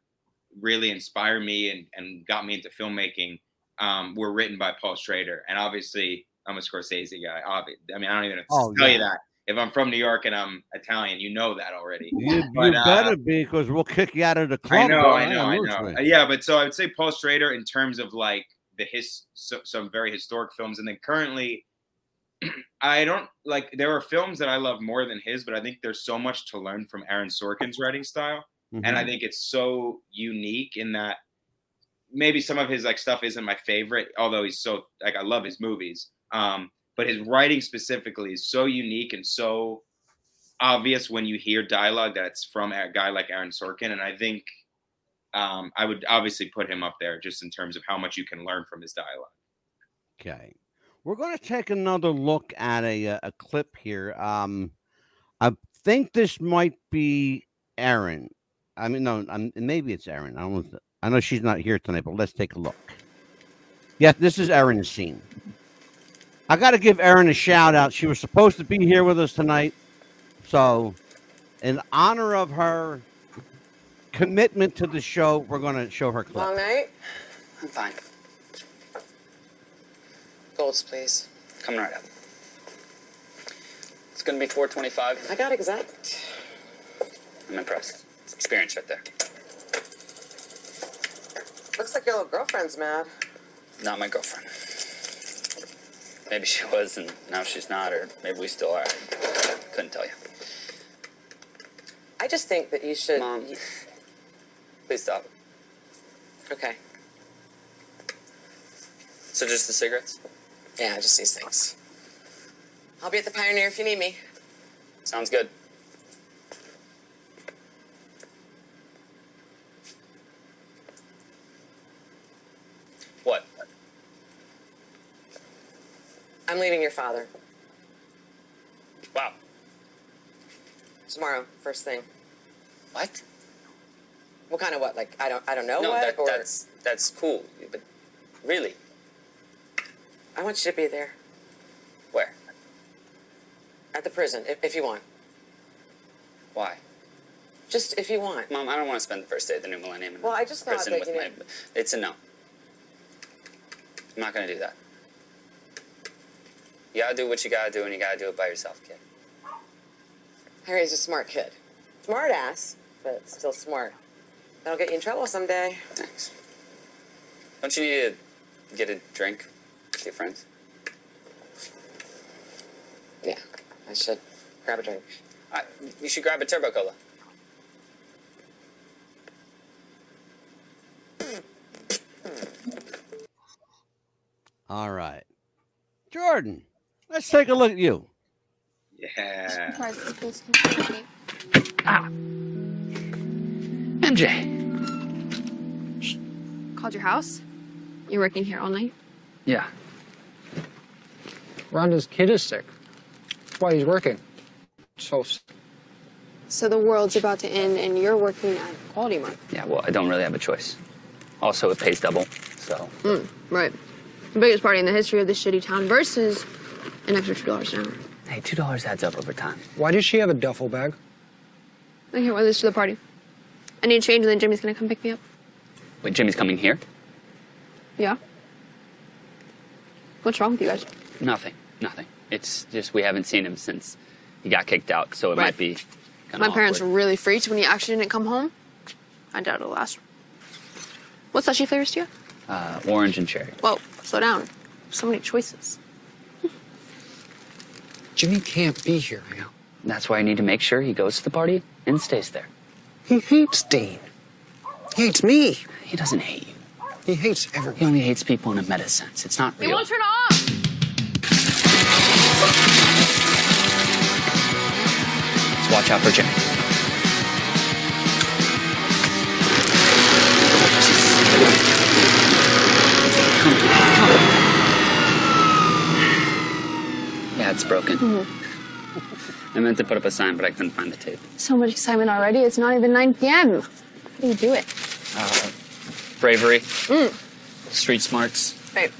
really inspired me and, and got me into filmmaking um, were written by Paul Schrader, and obviously I'm a Scorsese guy. Obvi- I mean, I don't even have to Oh, tell yeah. you that if I'm from New York and I'm Italian, you know that already. You, you But, uh, better be because we'll kick you out of the club. I know, bro. I know, I know. Absolutely. Uh, Yeah, but so I would say Paul Schrader in terms of like the his so, some very historic films, and then currently, *clears throat* I don't like there are films that I love more than his, but I think there's so much to learn from Aaron Sorkin's writing style, and I Mhm. think it's so unique in that maybe some of his like stuff isn't my favorite, although he's so like I love his movies. Um, but his writing specifically is so unique and so obvious when you hear dialogue that's from a guy like Aaron Sorkin, and I think um, I would obviously put him up there just in terms of how much you can learn from his dialogue. Okay. We're going to take another look at a, uh, a clip here. Um, I think this might be Erin. I mean, no, I'm, maybe it's Erin. I don't. know- I know she's not here tonight, but let's take a look. Yeah, this is Erin's scene. I got to give Erin a shout out. She was supposed to be here with us tonight, so in honor of her commitment to the show, we're going to show her clip. Long night? I'm fine. Golds, please. Coming right up. It's gonna be 425. I got exact. I'm impressed. Experience right there. Looks like your little girlfriend's mad. Not my girlfriend. Maybe she was and now she's not, or maybe we still are. Couldn't tell you. I just think that you should. Mom. Please stop. Okay. So just the cigarettes? Yeah, just these things. I'll be at the Pioneer if you need me. Sounds good. What? I'm leaving your father Wow. tomorrow, first thing. What? What kind of what? Like I don't I don't know no, what that, or that's that's cool. But really, I want you to be there where? at the prison if, if you want. Why? Just if you want. Mom, I don't want to spend the first day of the new millennium in Well, I just thought prison with my. It's a no. I'm not gonna do that. You gotta do what you gotta do, and you gotta do it by yourself, kid. Harry's a smart kid. Smart ass, but still smart. That'll get you in trouble someday. Thanks. Don't you need to get a drink with your friends? Yeah, I should grab a drink. I, you should grab a turbo cola. All right. Jordyn, let's take a look at you. Yeah. MJ. called your house? You're working here all night? Yeah. Rhonda's kid is sick. That's why he's working. So So the world's about to end and you're working at Quality Mart. Yeah, well, I don't really have a choice. Also, it pays double, so. Mm, right. The biggest party in the history of this shitty town versus an extra two dollars an hour. Hey, two dollars adds up over time. why does she have a duffel bag? I can't wear this to the party. I need change and then Jimmy's gonna come pick me up. Wait, Jimmy's coming here? Yeah? What's wrong with you guys? Nothing, nothing. It's just we haven't seen him since he got kicked out, so it Right. might be My of parents were really freaked when you actually didn't come home. I doubt it'll last. What slushy flavors do you have? uh, orange and cherry. Whoa, slow down. So many choices. Jimmy can't be here now. That's why I need to make sure he goes to the party and stays there. He hates Dean. He hates me. He doesn't hate you. He hates everyone. He only hates people in a meta sense. It's not real. real. won't turn off! Let's watch out for Jimmy. It's broken. I meant to put up a sign, but I couldn't find the tape. So much excitement already. It's not even 9 p.m. How do you do it? Uh, bravery, Mm. street smarts, Right.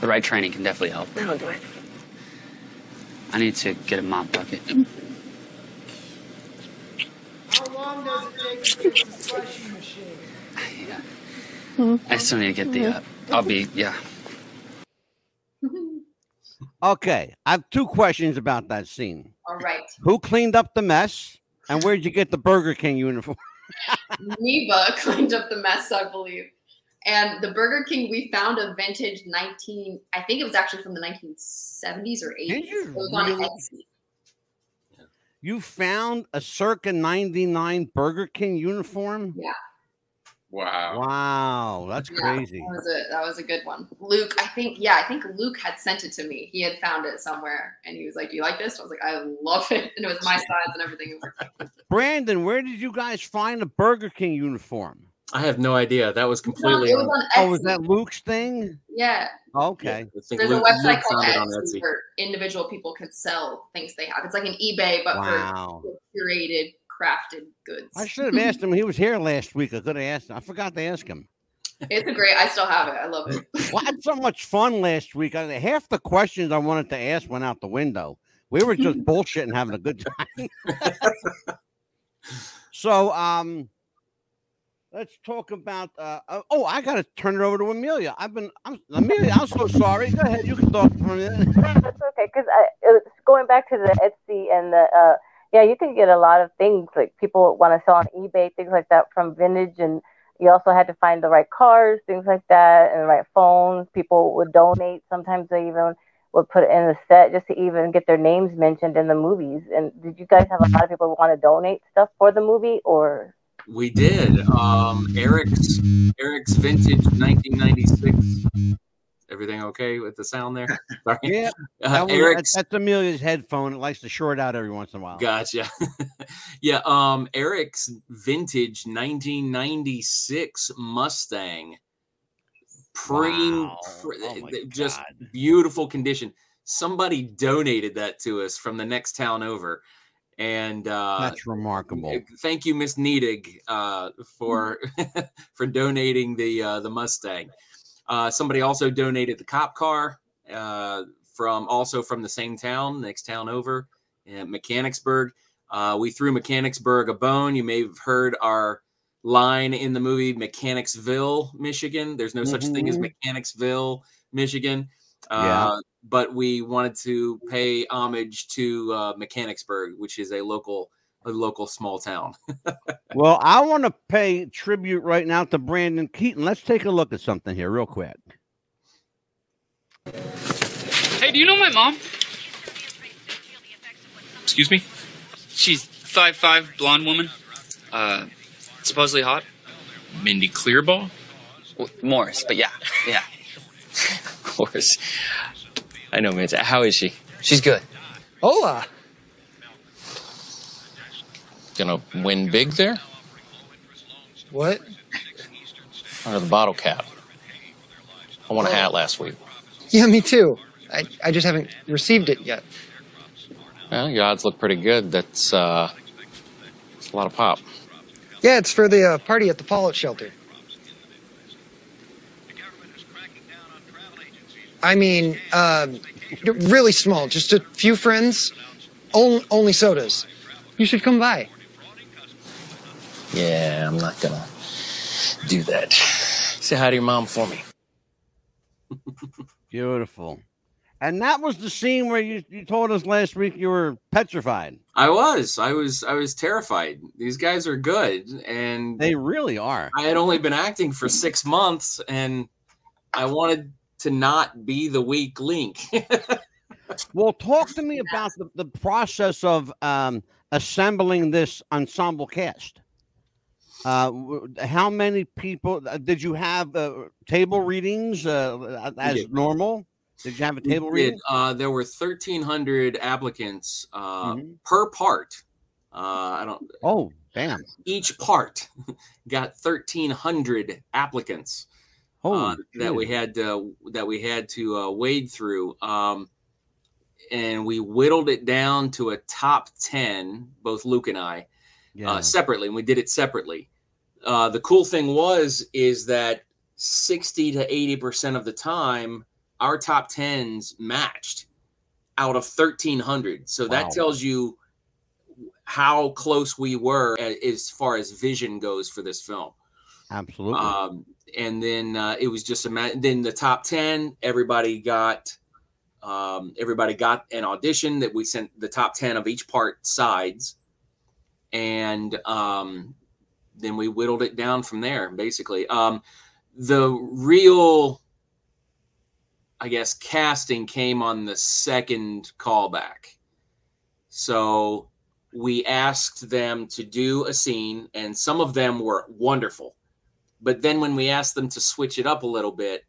the right training can definitely help. That'll do it. I need to get a mop bucket. How long does it take to fix the slushy machine? *laughs* Yeah. I still need to get the. Uh, I'll be. Yeah. Okay, I have two questions about that scene. All right. Who cleaned up the mess, and where'd you get the Burger King uniform? *laughs* Neva *laughs* cleaned up the mess, I believe. And the Burger King, we found a vintage 19, I think it was actually from the 1970s or 80s. You It was on really? You found a circa '99 Burger King uniform? Yeah. Wow. Wow, that's Yeah, crazy. That was a that was a good one. Luke, I think, yeah, I think Luke had sent it to me. He had found it somewhere, and he was like, "Do you like this?" I was like, "I love it," *laughs* and it was my size and everything. *laughs* Brandon, where did you guys find a Burger King uniform? I have no idea. That was completely. it was on Oh, was that Luke's thing? Yeah, Okay. I think there's Luke- a website Luke called found on Etsy, Etsy. where individual people can sell things they have. It's like an eBay, but Wow. for curated, crafted goods. I should have *laughs* asked him. He was here last week. I could have asked him. I forgot to ask him. It's a great. I still have it. I love it. *laughs* Well, I had so much fun last week. I, half the questions I wanted to ask went out the window. We were just *laughs* bullshitting, having a good time. so, um, let's talk about. Uh, uh, oh, I got to turn it over to Amelia. I've been. I'm, Amelia, I'm so sorry. Go ahead. You can talk for a minute. That's okay, because it's going back to the Etsy and the uh, yeah, you can get a lot of things like people want to sell on eBay, things like that from vintage, and you also had to find the right cars, things like that, and the right phones. People would donate. Sometimes they even would put it in the set just to even get their names mentioned in the movies. And did you guys have a lot of people who want to donate stuff for the movie, or We did. Um, Eric's Eric's vintage 1996. Everything okay with the sound there? *laughs* Sorry. Yeah, *laughs* Uh, that was- Eric's that's, Amelia's headphone. It likes to short out every once in a while. Gotcha. *laughs* yeah, um Eric's vintage 1996 Mustang. Preem Wow. pre- Oh just God. beautiful condition. Somebody donated that to us from the next town over. And uh That's remarkable. thank you, Miss Niedig, uh, for for donating the uh, the Mustang. Uh, somebody also donated the cop car uh, from also from the same town, next town over, Mechanicsburg. Uh, we threw Mechanicsburg a bone. You may have heard our line in the movie Mechanicsville, Michigan. There's no such thing as Mhm. Mechanicsville, Michigan. Yeah. Uh, but we wanted to pay homage to uh, Mechanicsburg, which is a local a local small town. *laughs* Well, I want to pay tribute right now to Brandon Keeton. Let's take a look at something here, real quick. Hey, do you know my mom? Excuse me? She's five five blonde woman. Uh, supposedly hot. Mindy Clearball? Morris, but yeah, yeah. *laughs* Of course. I know, man. How is she? She's good. Hola. Gonna win big there? What? under the bottle cap. I won a hat last week. Yeah, me too. I, I just haven't received it yet. Well, your odds look pretty good. That's uh, it's a lot of pop. Yeah, it's for the uh, party at the Fallout shelter. I mean, uh, really small, just a few friends, only, only sodas. You should come by. Yeah, I'm not gonna do that. Say hi to your mom for me. *laughs* Beautiful. And that was the scene where you, you told us last week you were petrified. I was. I was. I was terrified. These guys are good, and They really are. I had only been acting for six months, and I wanted to not be the weak link. *laughs* Well, talk to me about the, the process of um, assembling this ensemble cast. Uh, how many people uh, did you have? Uh, table readings uh, as did. normal? Did you have a We table did. reading? Uh, there were thirteen hundred applicants uh, Mhm. per part. Uh, I don't. Oh, damn! Each part *laughs* got thirteen hundred applicants. That we had to, that we had to uh, wade through. Um, and we whittled it down to a top 10, both Luke and I, Yeah. uh, separately. And we did it separately. Uh, the cool thing was, is that 60 to 80% of the time, our top 10s matched out of 1,300. So Wow. that tells you how close we were as far as vision goes for this film. Absolutely. Um, and then uh, it was just a ma- then the top 10 everybody got um, everybody got an audition that we sent the top 10 of each part sides and um, then we whittled it down from there basically. Um, the real i guess casting came on the second callback. So we asked them to do a scene and some of them were wonderful. But then when we asked them to switch it up a little bit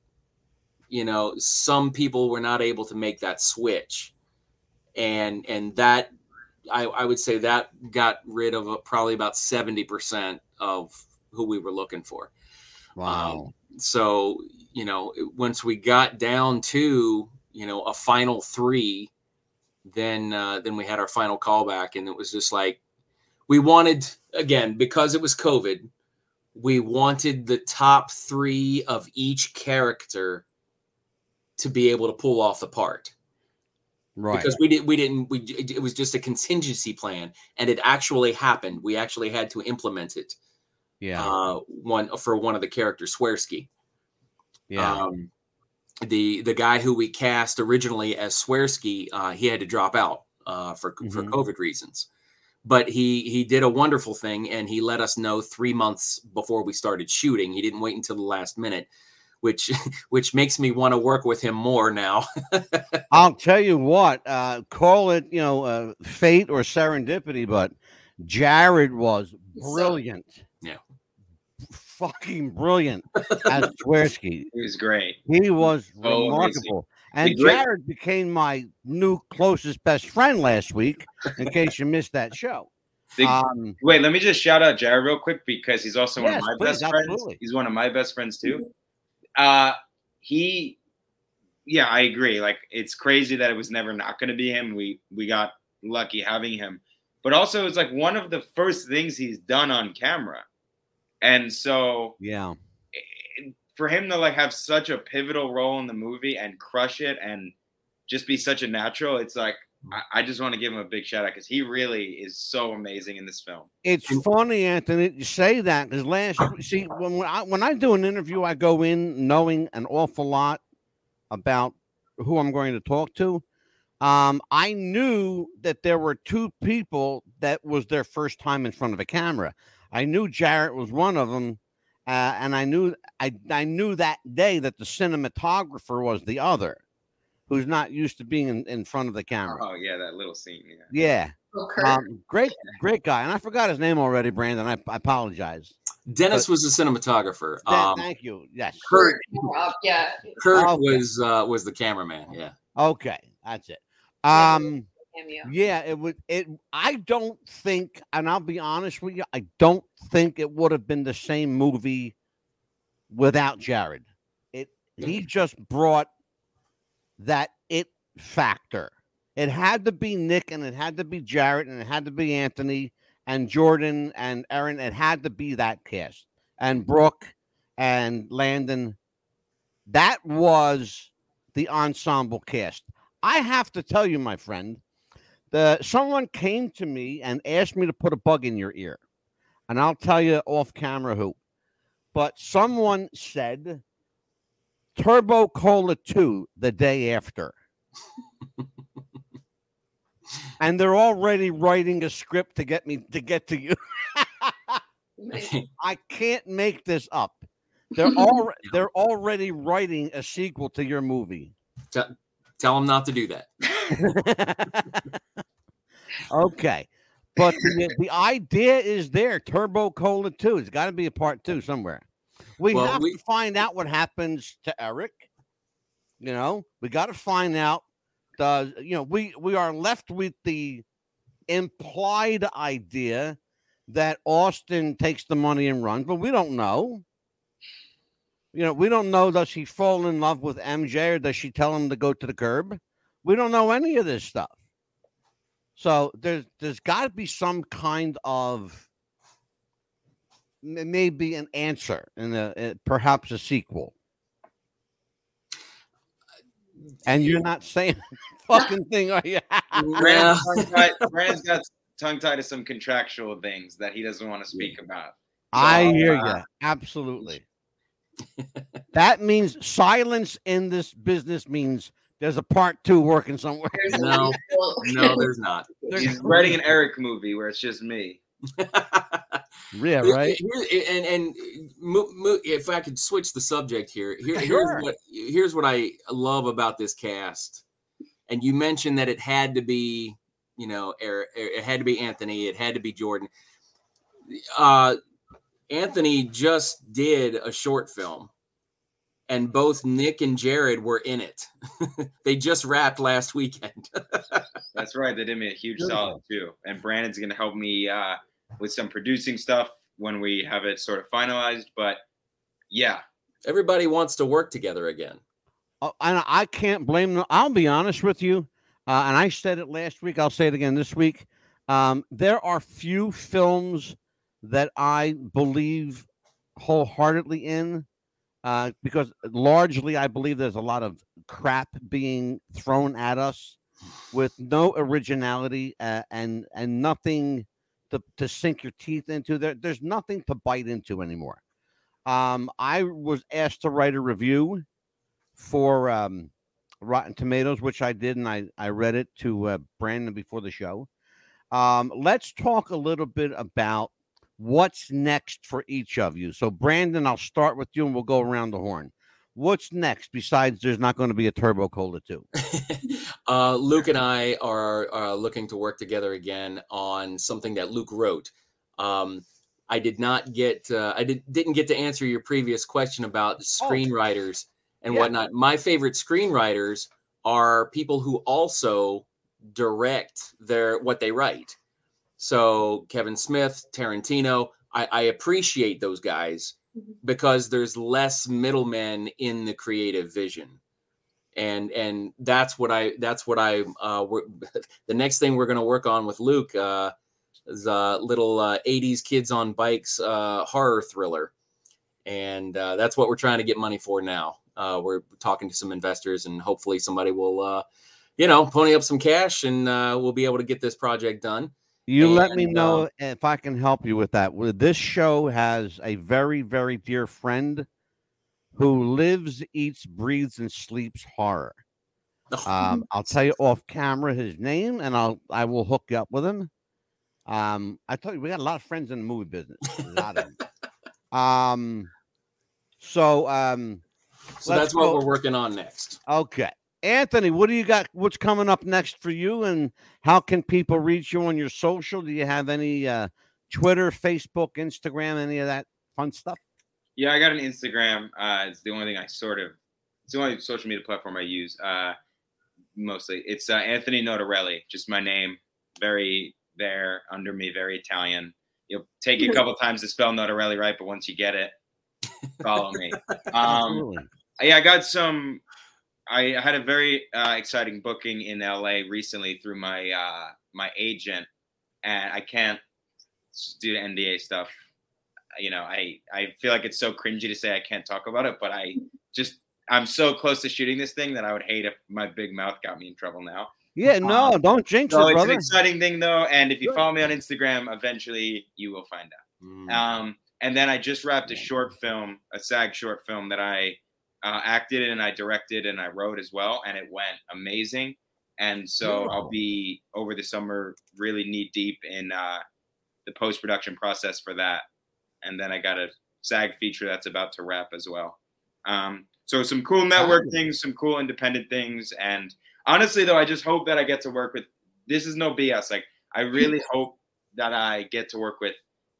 you know some people were not able to make that switch. And and that i, I would say that got rid of uh, probably about 70% of who we were looking for wow. um, so you know once we got down to you know a final three then uh, then we had our final callback and it was just like we wanted again because it was covid we wanted the top three of each character to be able to pull off the part right. because we did we didn't we it was just a contingency plan and it actually happened we actually had to implement it yeah. uh one for one of the characters swearsky yeah. um the the guy who we cast originally as swearsky uh he had to drop out uh for for Mhm. covid reasons but he he did a wonderful thing and he let us know three months before we started shooting he didn't wait until the last minute which *laughs* which makes me want to work with him more now *laughs* I'll tell you what, uh, call it, you know, uh, fate or serendipity, but Jared was brilliant. Yeah. Fucking brilliant as Swearsky. *laughs* He was great. He was Oh, amazing. remarkable. And Jared became my new closest best friend last week, in *laughs* case you missed that show. The- Um, Wait, let me just shout out Jared real quick because he's also one Yes, of my please, best friends. absolutely. He's one of my best friends too. Uh he yeah, I agree. Like it's crazy that it was never not gonna be him. We we got lucky having him. But also it's like one of the first things he's done on camera. And so yeah. for him to like have such a pivotal role in the movie and crush it and just be such a natural, it's like I, I just want to give him a big shout out because he really is so amazing in this film. It's funny, Anthony, you say that because last see when when I when I do an interview, I go in knowing an awful lot about who I'm going to talk to. Um, I knew that there were two people that was their first time in front of a camera. I knew Jared was one of them, uh, and I knew I I knew that day that the cinematographer was the other, who's not used to being in, in front of the camera. Oh yeah, that little scene. Yeah. Yeah. Oh, Um, great, great guy. And I forgot his name already, Brandon. I, I apologize. dennis But- was the cinematographer Th- um thank you. Yes. kurt Uh, yeah. kurt Okay. was uh was the cameraman yeah Okay, that's it. Um, Cameo. yeah, it would. It. I don't think, and I'll be honest with you, I don't think it would have been the same movie without Jared. It he mm-hmm. just brought that it factor. It had to be Nick and it had to be Jared and it had to be Anthony and Jordyn and Erin. It had to be that cast and Brooke and Landon. That was the ensemble cast. I have to tell you, my friend, the someone came to me and asked me to put a bug in your ear, and I'll tell you off camera who. But someone said Turbo Cola 2 the day after. *laughs* and they're already writing a script to get me to get to you. *laughs* I can't make this up. They're *laughs* all they're already writing a sequel to your movie. Tell, him not to do that. *laughs* Okay. But the, uh, the idea is there. Turbo Cola 2. It's got to be a part two somewhere. We Well, have we- to find out what happens to Eric. You know, we got to find out. Does you know we we are left with the implied idea that Austin takes the money and runs, but we don't know. You know, we don't know does she fall in love with MJ or does she tell him to go to the curb? We don't know any of this stuff. So there's there's got to be some kind of m- maybe an answer and a, perhaps a sequel. And you're not saying *laughs* fucking thing, are you? *laughs* Brandon's tongue-tied, *laughs* Brandon's got tongue tied to some contractual things that he doesn't want to speak about. I hear uh, you. Absolutely. That means silence in this business means there's a part two working somewhere. No, no, there's not. *laughs* He's writing an Eric movie where it's just me. *laughs* Yeah, right. and and mo- mo- if I could switch the subject here, here here's Sure. what here's what I love about this cast. And you mentioned that it had to be, you know, Eric, it had to be Anthony, it had to be Jordyn. Uh, Anthony just did a short film, and both Nick and Jared were in it. *laughs* they just wrapped last weekend. *laughs* That's right. They did me a huge Beautiful. solid too. And Brandon's going to help me uh, with some producing stuff when we have it sort of finalized. But yeah, Everybody wants to work together again. Oh, and I can't blame them. I'll be honest with you, uh, and I said it last week. I'll say it again this week. Um, there are few films that I believe wholeheartedly in, uh, because largely I believe there's a lot of crap being thrown at us with no originality uh, and and nothing to, to sink your teeth into. There, there's nothing to bite into anymore. Um, I was asked to write a review for um, Rotten Tomatoes, which I did, and I, I read it to uh, Brandon before the show. Um, let's talk a little bit about what's next for each of you. So, Brandon, I'll start with you and we'll go around the horn. What's next besides there's not going to be a Turbo Cola 2? *laughs* Uh, Luke and I are, are looking to work together again on something that Luke wrote. Um, I did not get, uh, I did, didn't get to answer your previous question about screenwriters and Yeah. whatnot. My favorite screenwriters are people who also direct their what they write. So Kevin Smith, Tarantino, I, I appreciate those guys because there's less middlemen in the creative vision. And and that's what i that's what i uh *laughs* the next thing we're going to work on with luke uh is a little uh 80s kids on bikes uh horror thriller. And uh that's what we're trying to get money for now. Uh we're talking to some investors and hopefully somebody will uh you know pony up some cash and uh we'll be able to get this project done You let me know um, if I can help you with that. This show has a very, very dear friend who lives, eats, breathes, and sleeps horror. Um, *laughs* I'll tell you off camera his name, and I'll I will hook you up with him. Um, I told you we got a lot of friends in the movie business. A lot of them. Um, so um, so that's what go- we're working on next Okay. Anthony, what do you got? What's coming up next for you? And how can people reach you on your social? Do you have any uh, Twitter, Facebook, Instagram, any of that fun stuff? yeah, I got an Instagram. Uh, it's the only thing I sort of, it's the only social media platform I use. Uh, mostly, it's uh, Anthony Notarile, just my name, very there under me, very Italian. You'll take you a *laughs* couple times to spell Notarile right, but once you get it, follow me. *laughs* Um, yeah, I got some. I had a very uh, exciting booking in LA recently through my uh, my agent, and I can't do the NDA stuff. You know, I I feel like it's so cringy to say I can't talk about it, but I just I'm so close to shooting this thing that I would hate if my big mouth got me in trouble now. Yeah, no, Um, don't jinx so it, it's brother. an exciting thing though, and if you follow me on Instagram, eventually you will find out. Mm. Um, and then I just wrapped a short film, a SAG short film that I uh, acted and I directed and I wrote as well, and it went amazing. And so I'll be over the summer really knee deep in uh, the post production process for that. And then I got a SAG feature that's about to wrap as well. Um, so some cool network things, some cool independent things, and honestly though, I just hope that I get to work with. This is no BS. Like I really *laughs* hope that I get to work with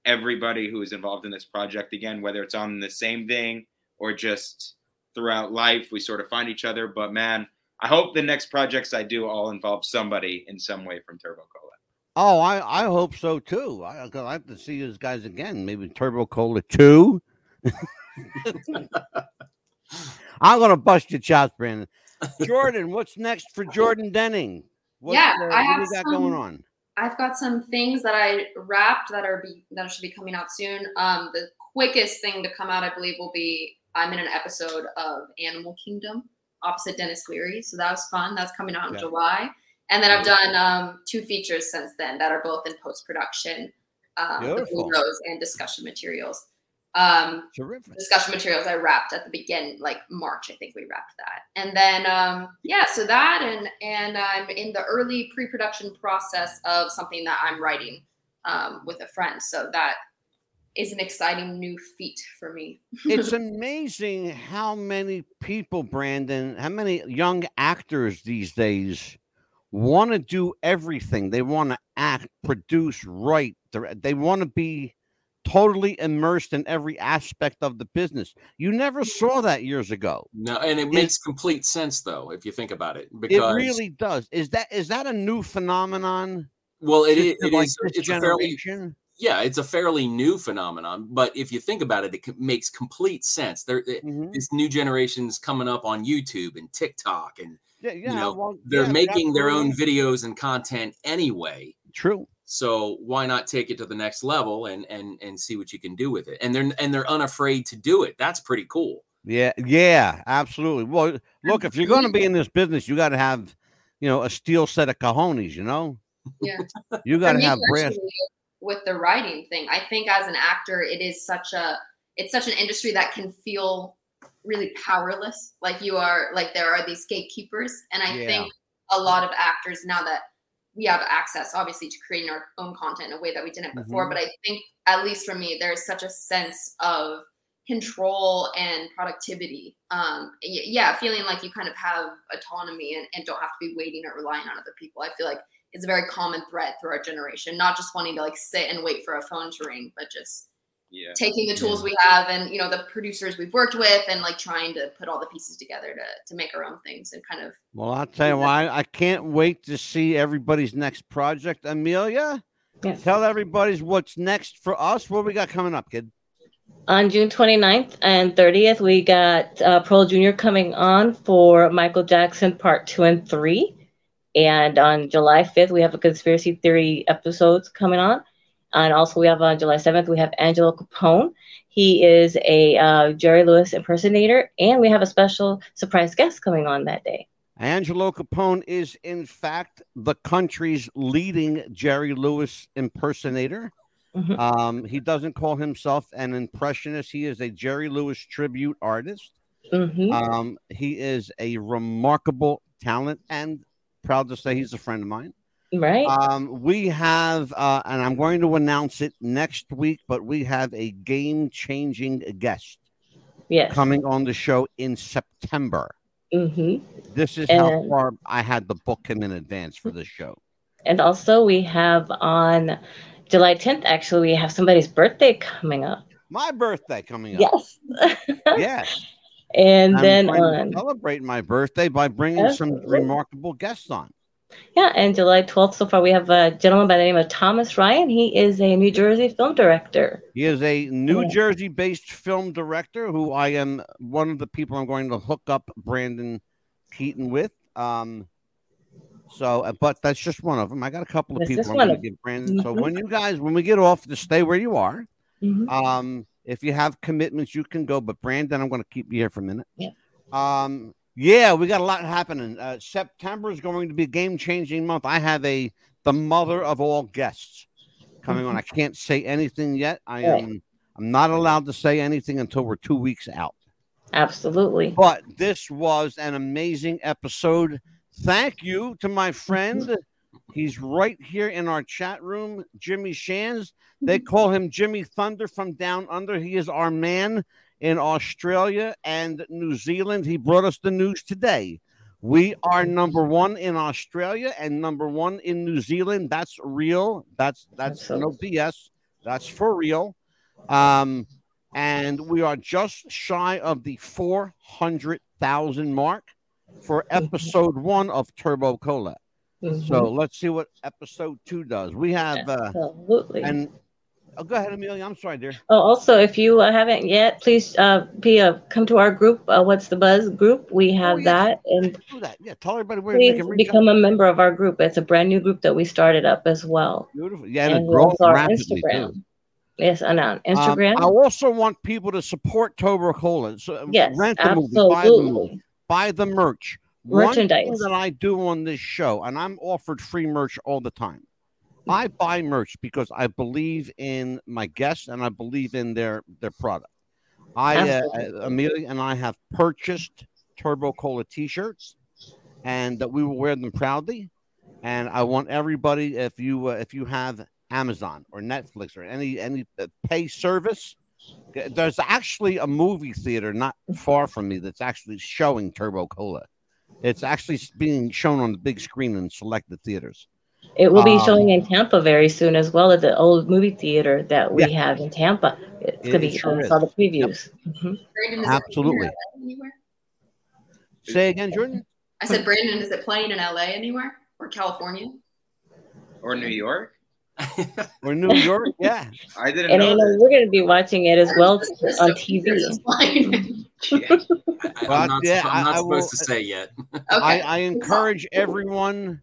everybody who is involved in this project again, whether it's on the same thing or just throughout life. We sort of find each other. But man, I hope the next projects I do all involve somebody in some way from Turbo Cola. Oh, I, I hope so too. I, I have to see those guys again. Maybe Turbo Cola 2. *laughs* I'm going to bust your chops, Brandon. Jordyn, what's next for Jordyn Denning? What's, yeah, uh, I have do you got some, going on? I've got some things that I wrapped that are be, that should be coming out soon. Um, the quickest thing to come out, I believe, will be I'm in an episode of Animal Kingdom opposite Denis Leary, so that was fun. That's coming out in Yeah. July, and then I've done um, two features since then that are both in post production, um, the Beautiful. Blue Rose and discussion materials. Um, Terrific. discussion materials I wrapped at the beginning, like March, I think we wrapped that. And then um yeah, so that and and I'm in the early pre-production process of something that I'm writing um with a friend. So that is an exciting new feat for me. it's *laughs* amazing how many people, Brandon, how many young actors these days want to do everything. They want to act, produce, write. They're- They want to be totally immersed in every aspect of the business. You never mm. saw that years ago. No, and it It- makes complete sense though if you think about it. It Because really does. Is that is that a new phenomenon? well, it, to- is, to, it like, is this it's a fairly generation? Yeah, it's a fairly new phenomenon. But if you think about it, it makes complete sense. There, Mm-hmm. this new generation's coming up on YouTube and TikTok, and Yeah, you know well, they're yeah, making their own videos and content anyway. True. So why not take it to the next level and and and see what you can do with it? And they're and they're unafraid to do it. That's pretty cool. Yeah, yeah, absolutely. Well, look, if you're going to be in this business, you got to have, you know, a steel set of cojones. You know, Yeah. you got to have brass. With the writing thing. I think as an actor, it is such a it's such an industry that can feel really powerless. Like you are like there are these gatekeepers, and I Yeah. think a lot of actors now that we have access, obviously, to creating our own content in a way that we didn't before. Mhm. But I think, at least for me, there's such a sense of control and productivity. Um, yeah, feeling like you kind of have autonomy and, and don't have to be waiting or relying on other people. I feel like it's a very common thread through our generation, not just wanting to like sit and wait for a phone to ring, but just Yeah. taking the tools we have and you know the producers we've worked with and like trying to put all the pieces together to to make our own things and kind of Well, I'll tell you why. I can't wait to see everybody's next project. Amelia, yes. tell everybody's what's next for us. What we got coming up, kid? On June 29th and 30th, we got uh, Pearl Jr. coming on for Michael Jackson Part 2 and 3. And on July 5th, we have a conspiracy theory episodes coming on. And also, we have on July 7th, we have Angelo Capone. He is a uh, Jerry Lewis impersonator. And we have a special surprise guest coming on that day. Angelo Capone is, in fact, the country's leading Jerry Lewis impersonator. Mm-hmm. Um, he doesn't call himself an impressionist. He is a Jerry Lewis tribute artist. Mhm. Um, he is a remarkable talent and proud to say he's a friend of mine. Right. Um, we have, uh, and I'm going to announce it next week, but we have a game changing guest Yes. coming on the show in September. hmm This is how far I had to book him in advance for this show. And also, we have on July 10th, actually, we have somebody's birthday coming up. My birthday coming up. Yes. *laughs* yes. And I'm then on celebrate my birthday by bringing some remarkable guests on. Yeah, and July 12th, so far, we have a gentleman by the name of Thomas Ryan. He is a New Jersey film director. He is a New Yeah. Jersey based film director who I am one of the people I'm going to hook up Brandon Keeton with. Um, so, uh, but that's just one of them. I got a couple of That's people just I'm going to give Brandon. So, Mhm. when you guys, when we get off, to stay where you are. Mhm. Um, if you have commitments, you can go. But Brandon, I'm going to keep you here for a minute. Yeah. Um, yeah, we got a lot happening. Uh, September is going to be a game changing month. I have a the mother of all guests coming on. I can't say anything yet. I am I'm not allowed to say anything until we're two weeks out. Absolutely. But this was an amazing episode. Thank you to my friend. He's right here in our chat room, Jimmy Shands. They call him Jimmy Thunder from down under. He is our man in Australia and New Zealand. He brought us the news today. We are number one in Australia and number one in New Zealand. That's real. That's that's no BS. That's for real. Um, and we are just shy of the 400,000 mark for episode one of Turbo Cola. So let's see what episode two does. We have, uh, Absolutely. and oh, go ahead, Amelia. I'm sorry, dear. Oh, also, if you uh, haven't yet, please uh, be uh, come to our group. Uh, What's the Buzz group? We have that, and Do that. Yeah, tell everybody where they please can reach become out. a member of our group. It's a brand new group that we started up as well. Beautiful. Yeah, and, and it's growing our rapidly Instagram. too. Yes, and on Um, Instagram. I also want people to support Turbo Cola. So Yes, rent the movie, buy the absolutely. movie, buy the merch. One Merchandise. thing that I do on this show, and I'm offered free merch all the time. I buy merch because I believe in my guests and I believe in their their product. I, uh. Amelia and I have purchased Turbo Cola T-shirts, and that we will wear them proudly. And I want everybody, if you uh, if you have Amazon or Netflix or any any uh, pay service, there's actually a movie theater not far from me that's actually showing Turbo Cola. It's actually being shown on the big screen in selected theaters. It will be Um, showing in Tampa very soon as well at the old movie theater that we Yeah. have in Tampa. It's gonna be sure I is. saw the previews. Brandon, is Absolutely. It playing in LA anywhere? Say again, Jordyn. I said, Brandon, is it playing in LA anywhere or California? Or New York? or New York? *laughs* Yeah. I didn't And I know. know we're gonna be watching it as well on TV. *laughs* *laughs* But, I'm not, yeah, I'm not I supposed will- to say yet. *laughs* I, I encourage everyone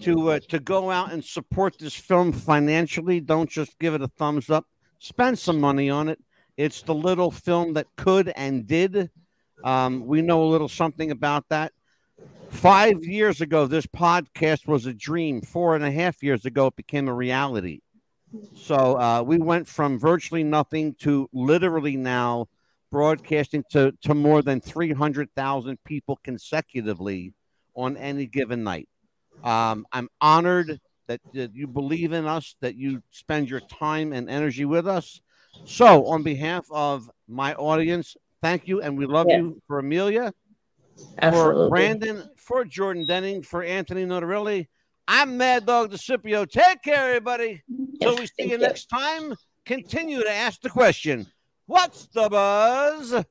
to uh, to go out and support this film financially. Don't just give it a thumbs up. Spend some money on it. It's the little film that could and did. Um, we know a little something about that. Five years ago, this podcast was a dream. Four and a half years ago, it became a reality. So uh, we went from virtually nothing to literally now broadcasting to, to more than 300,000 people consecutively on any given night. Um, I'm honored that, that you believe in us, that you spend your time and energy with us. So, on behalf of my audience, thank you, and we love Yeah. you for Amelia, Absolutely. for Brandon, for Jordyn Denning, for Anthony Notarile. I'm Mad Dog DeCipio. Take care, everybody. Till we see you you. next time, continue to ask the question What's the buzz?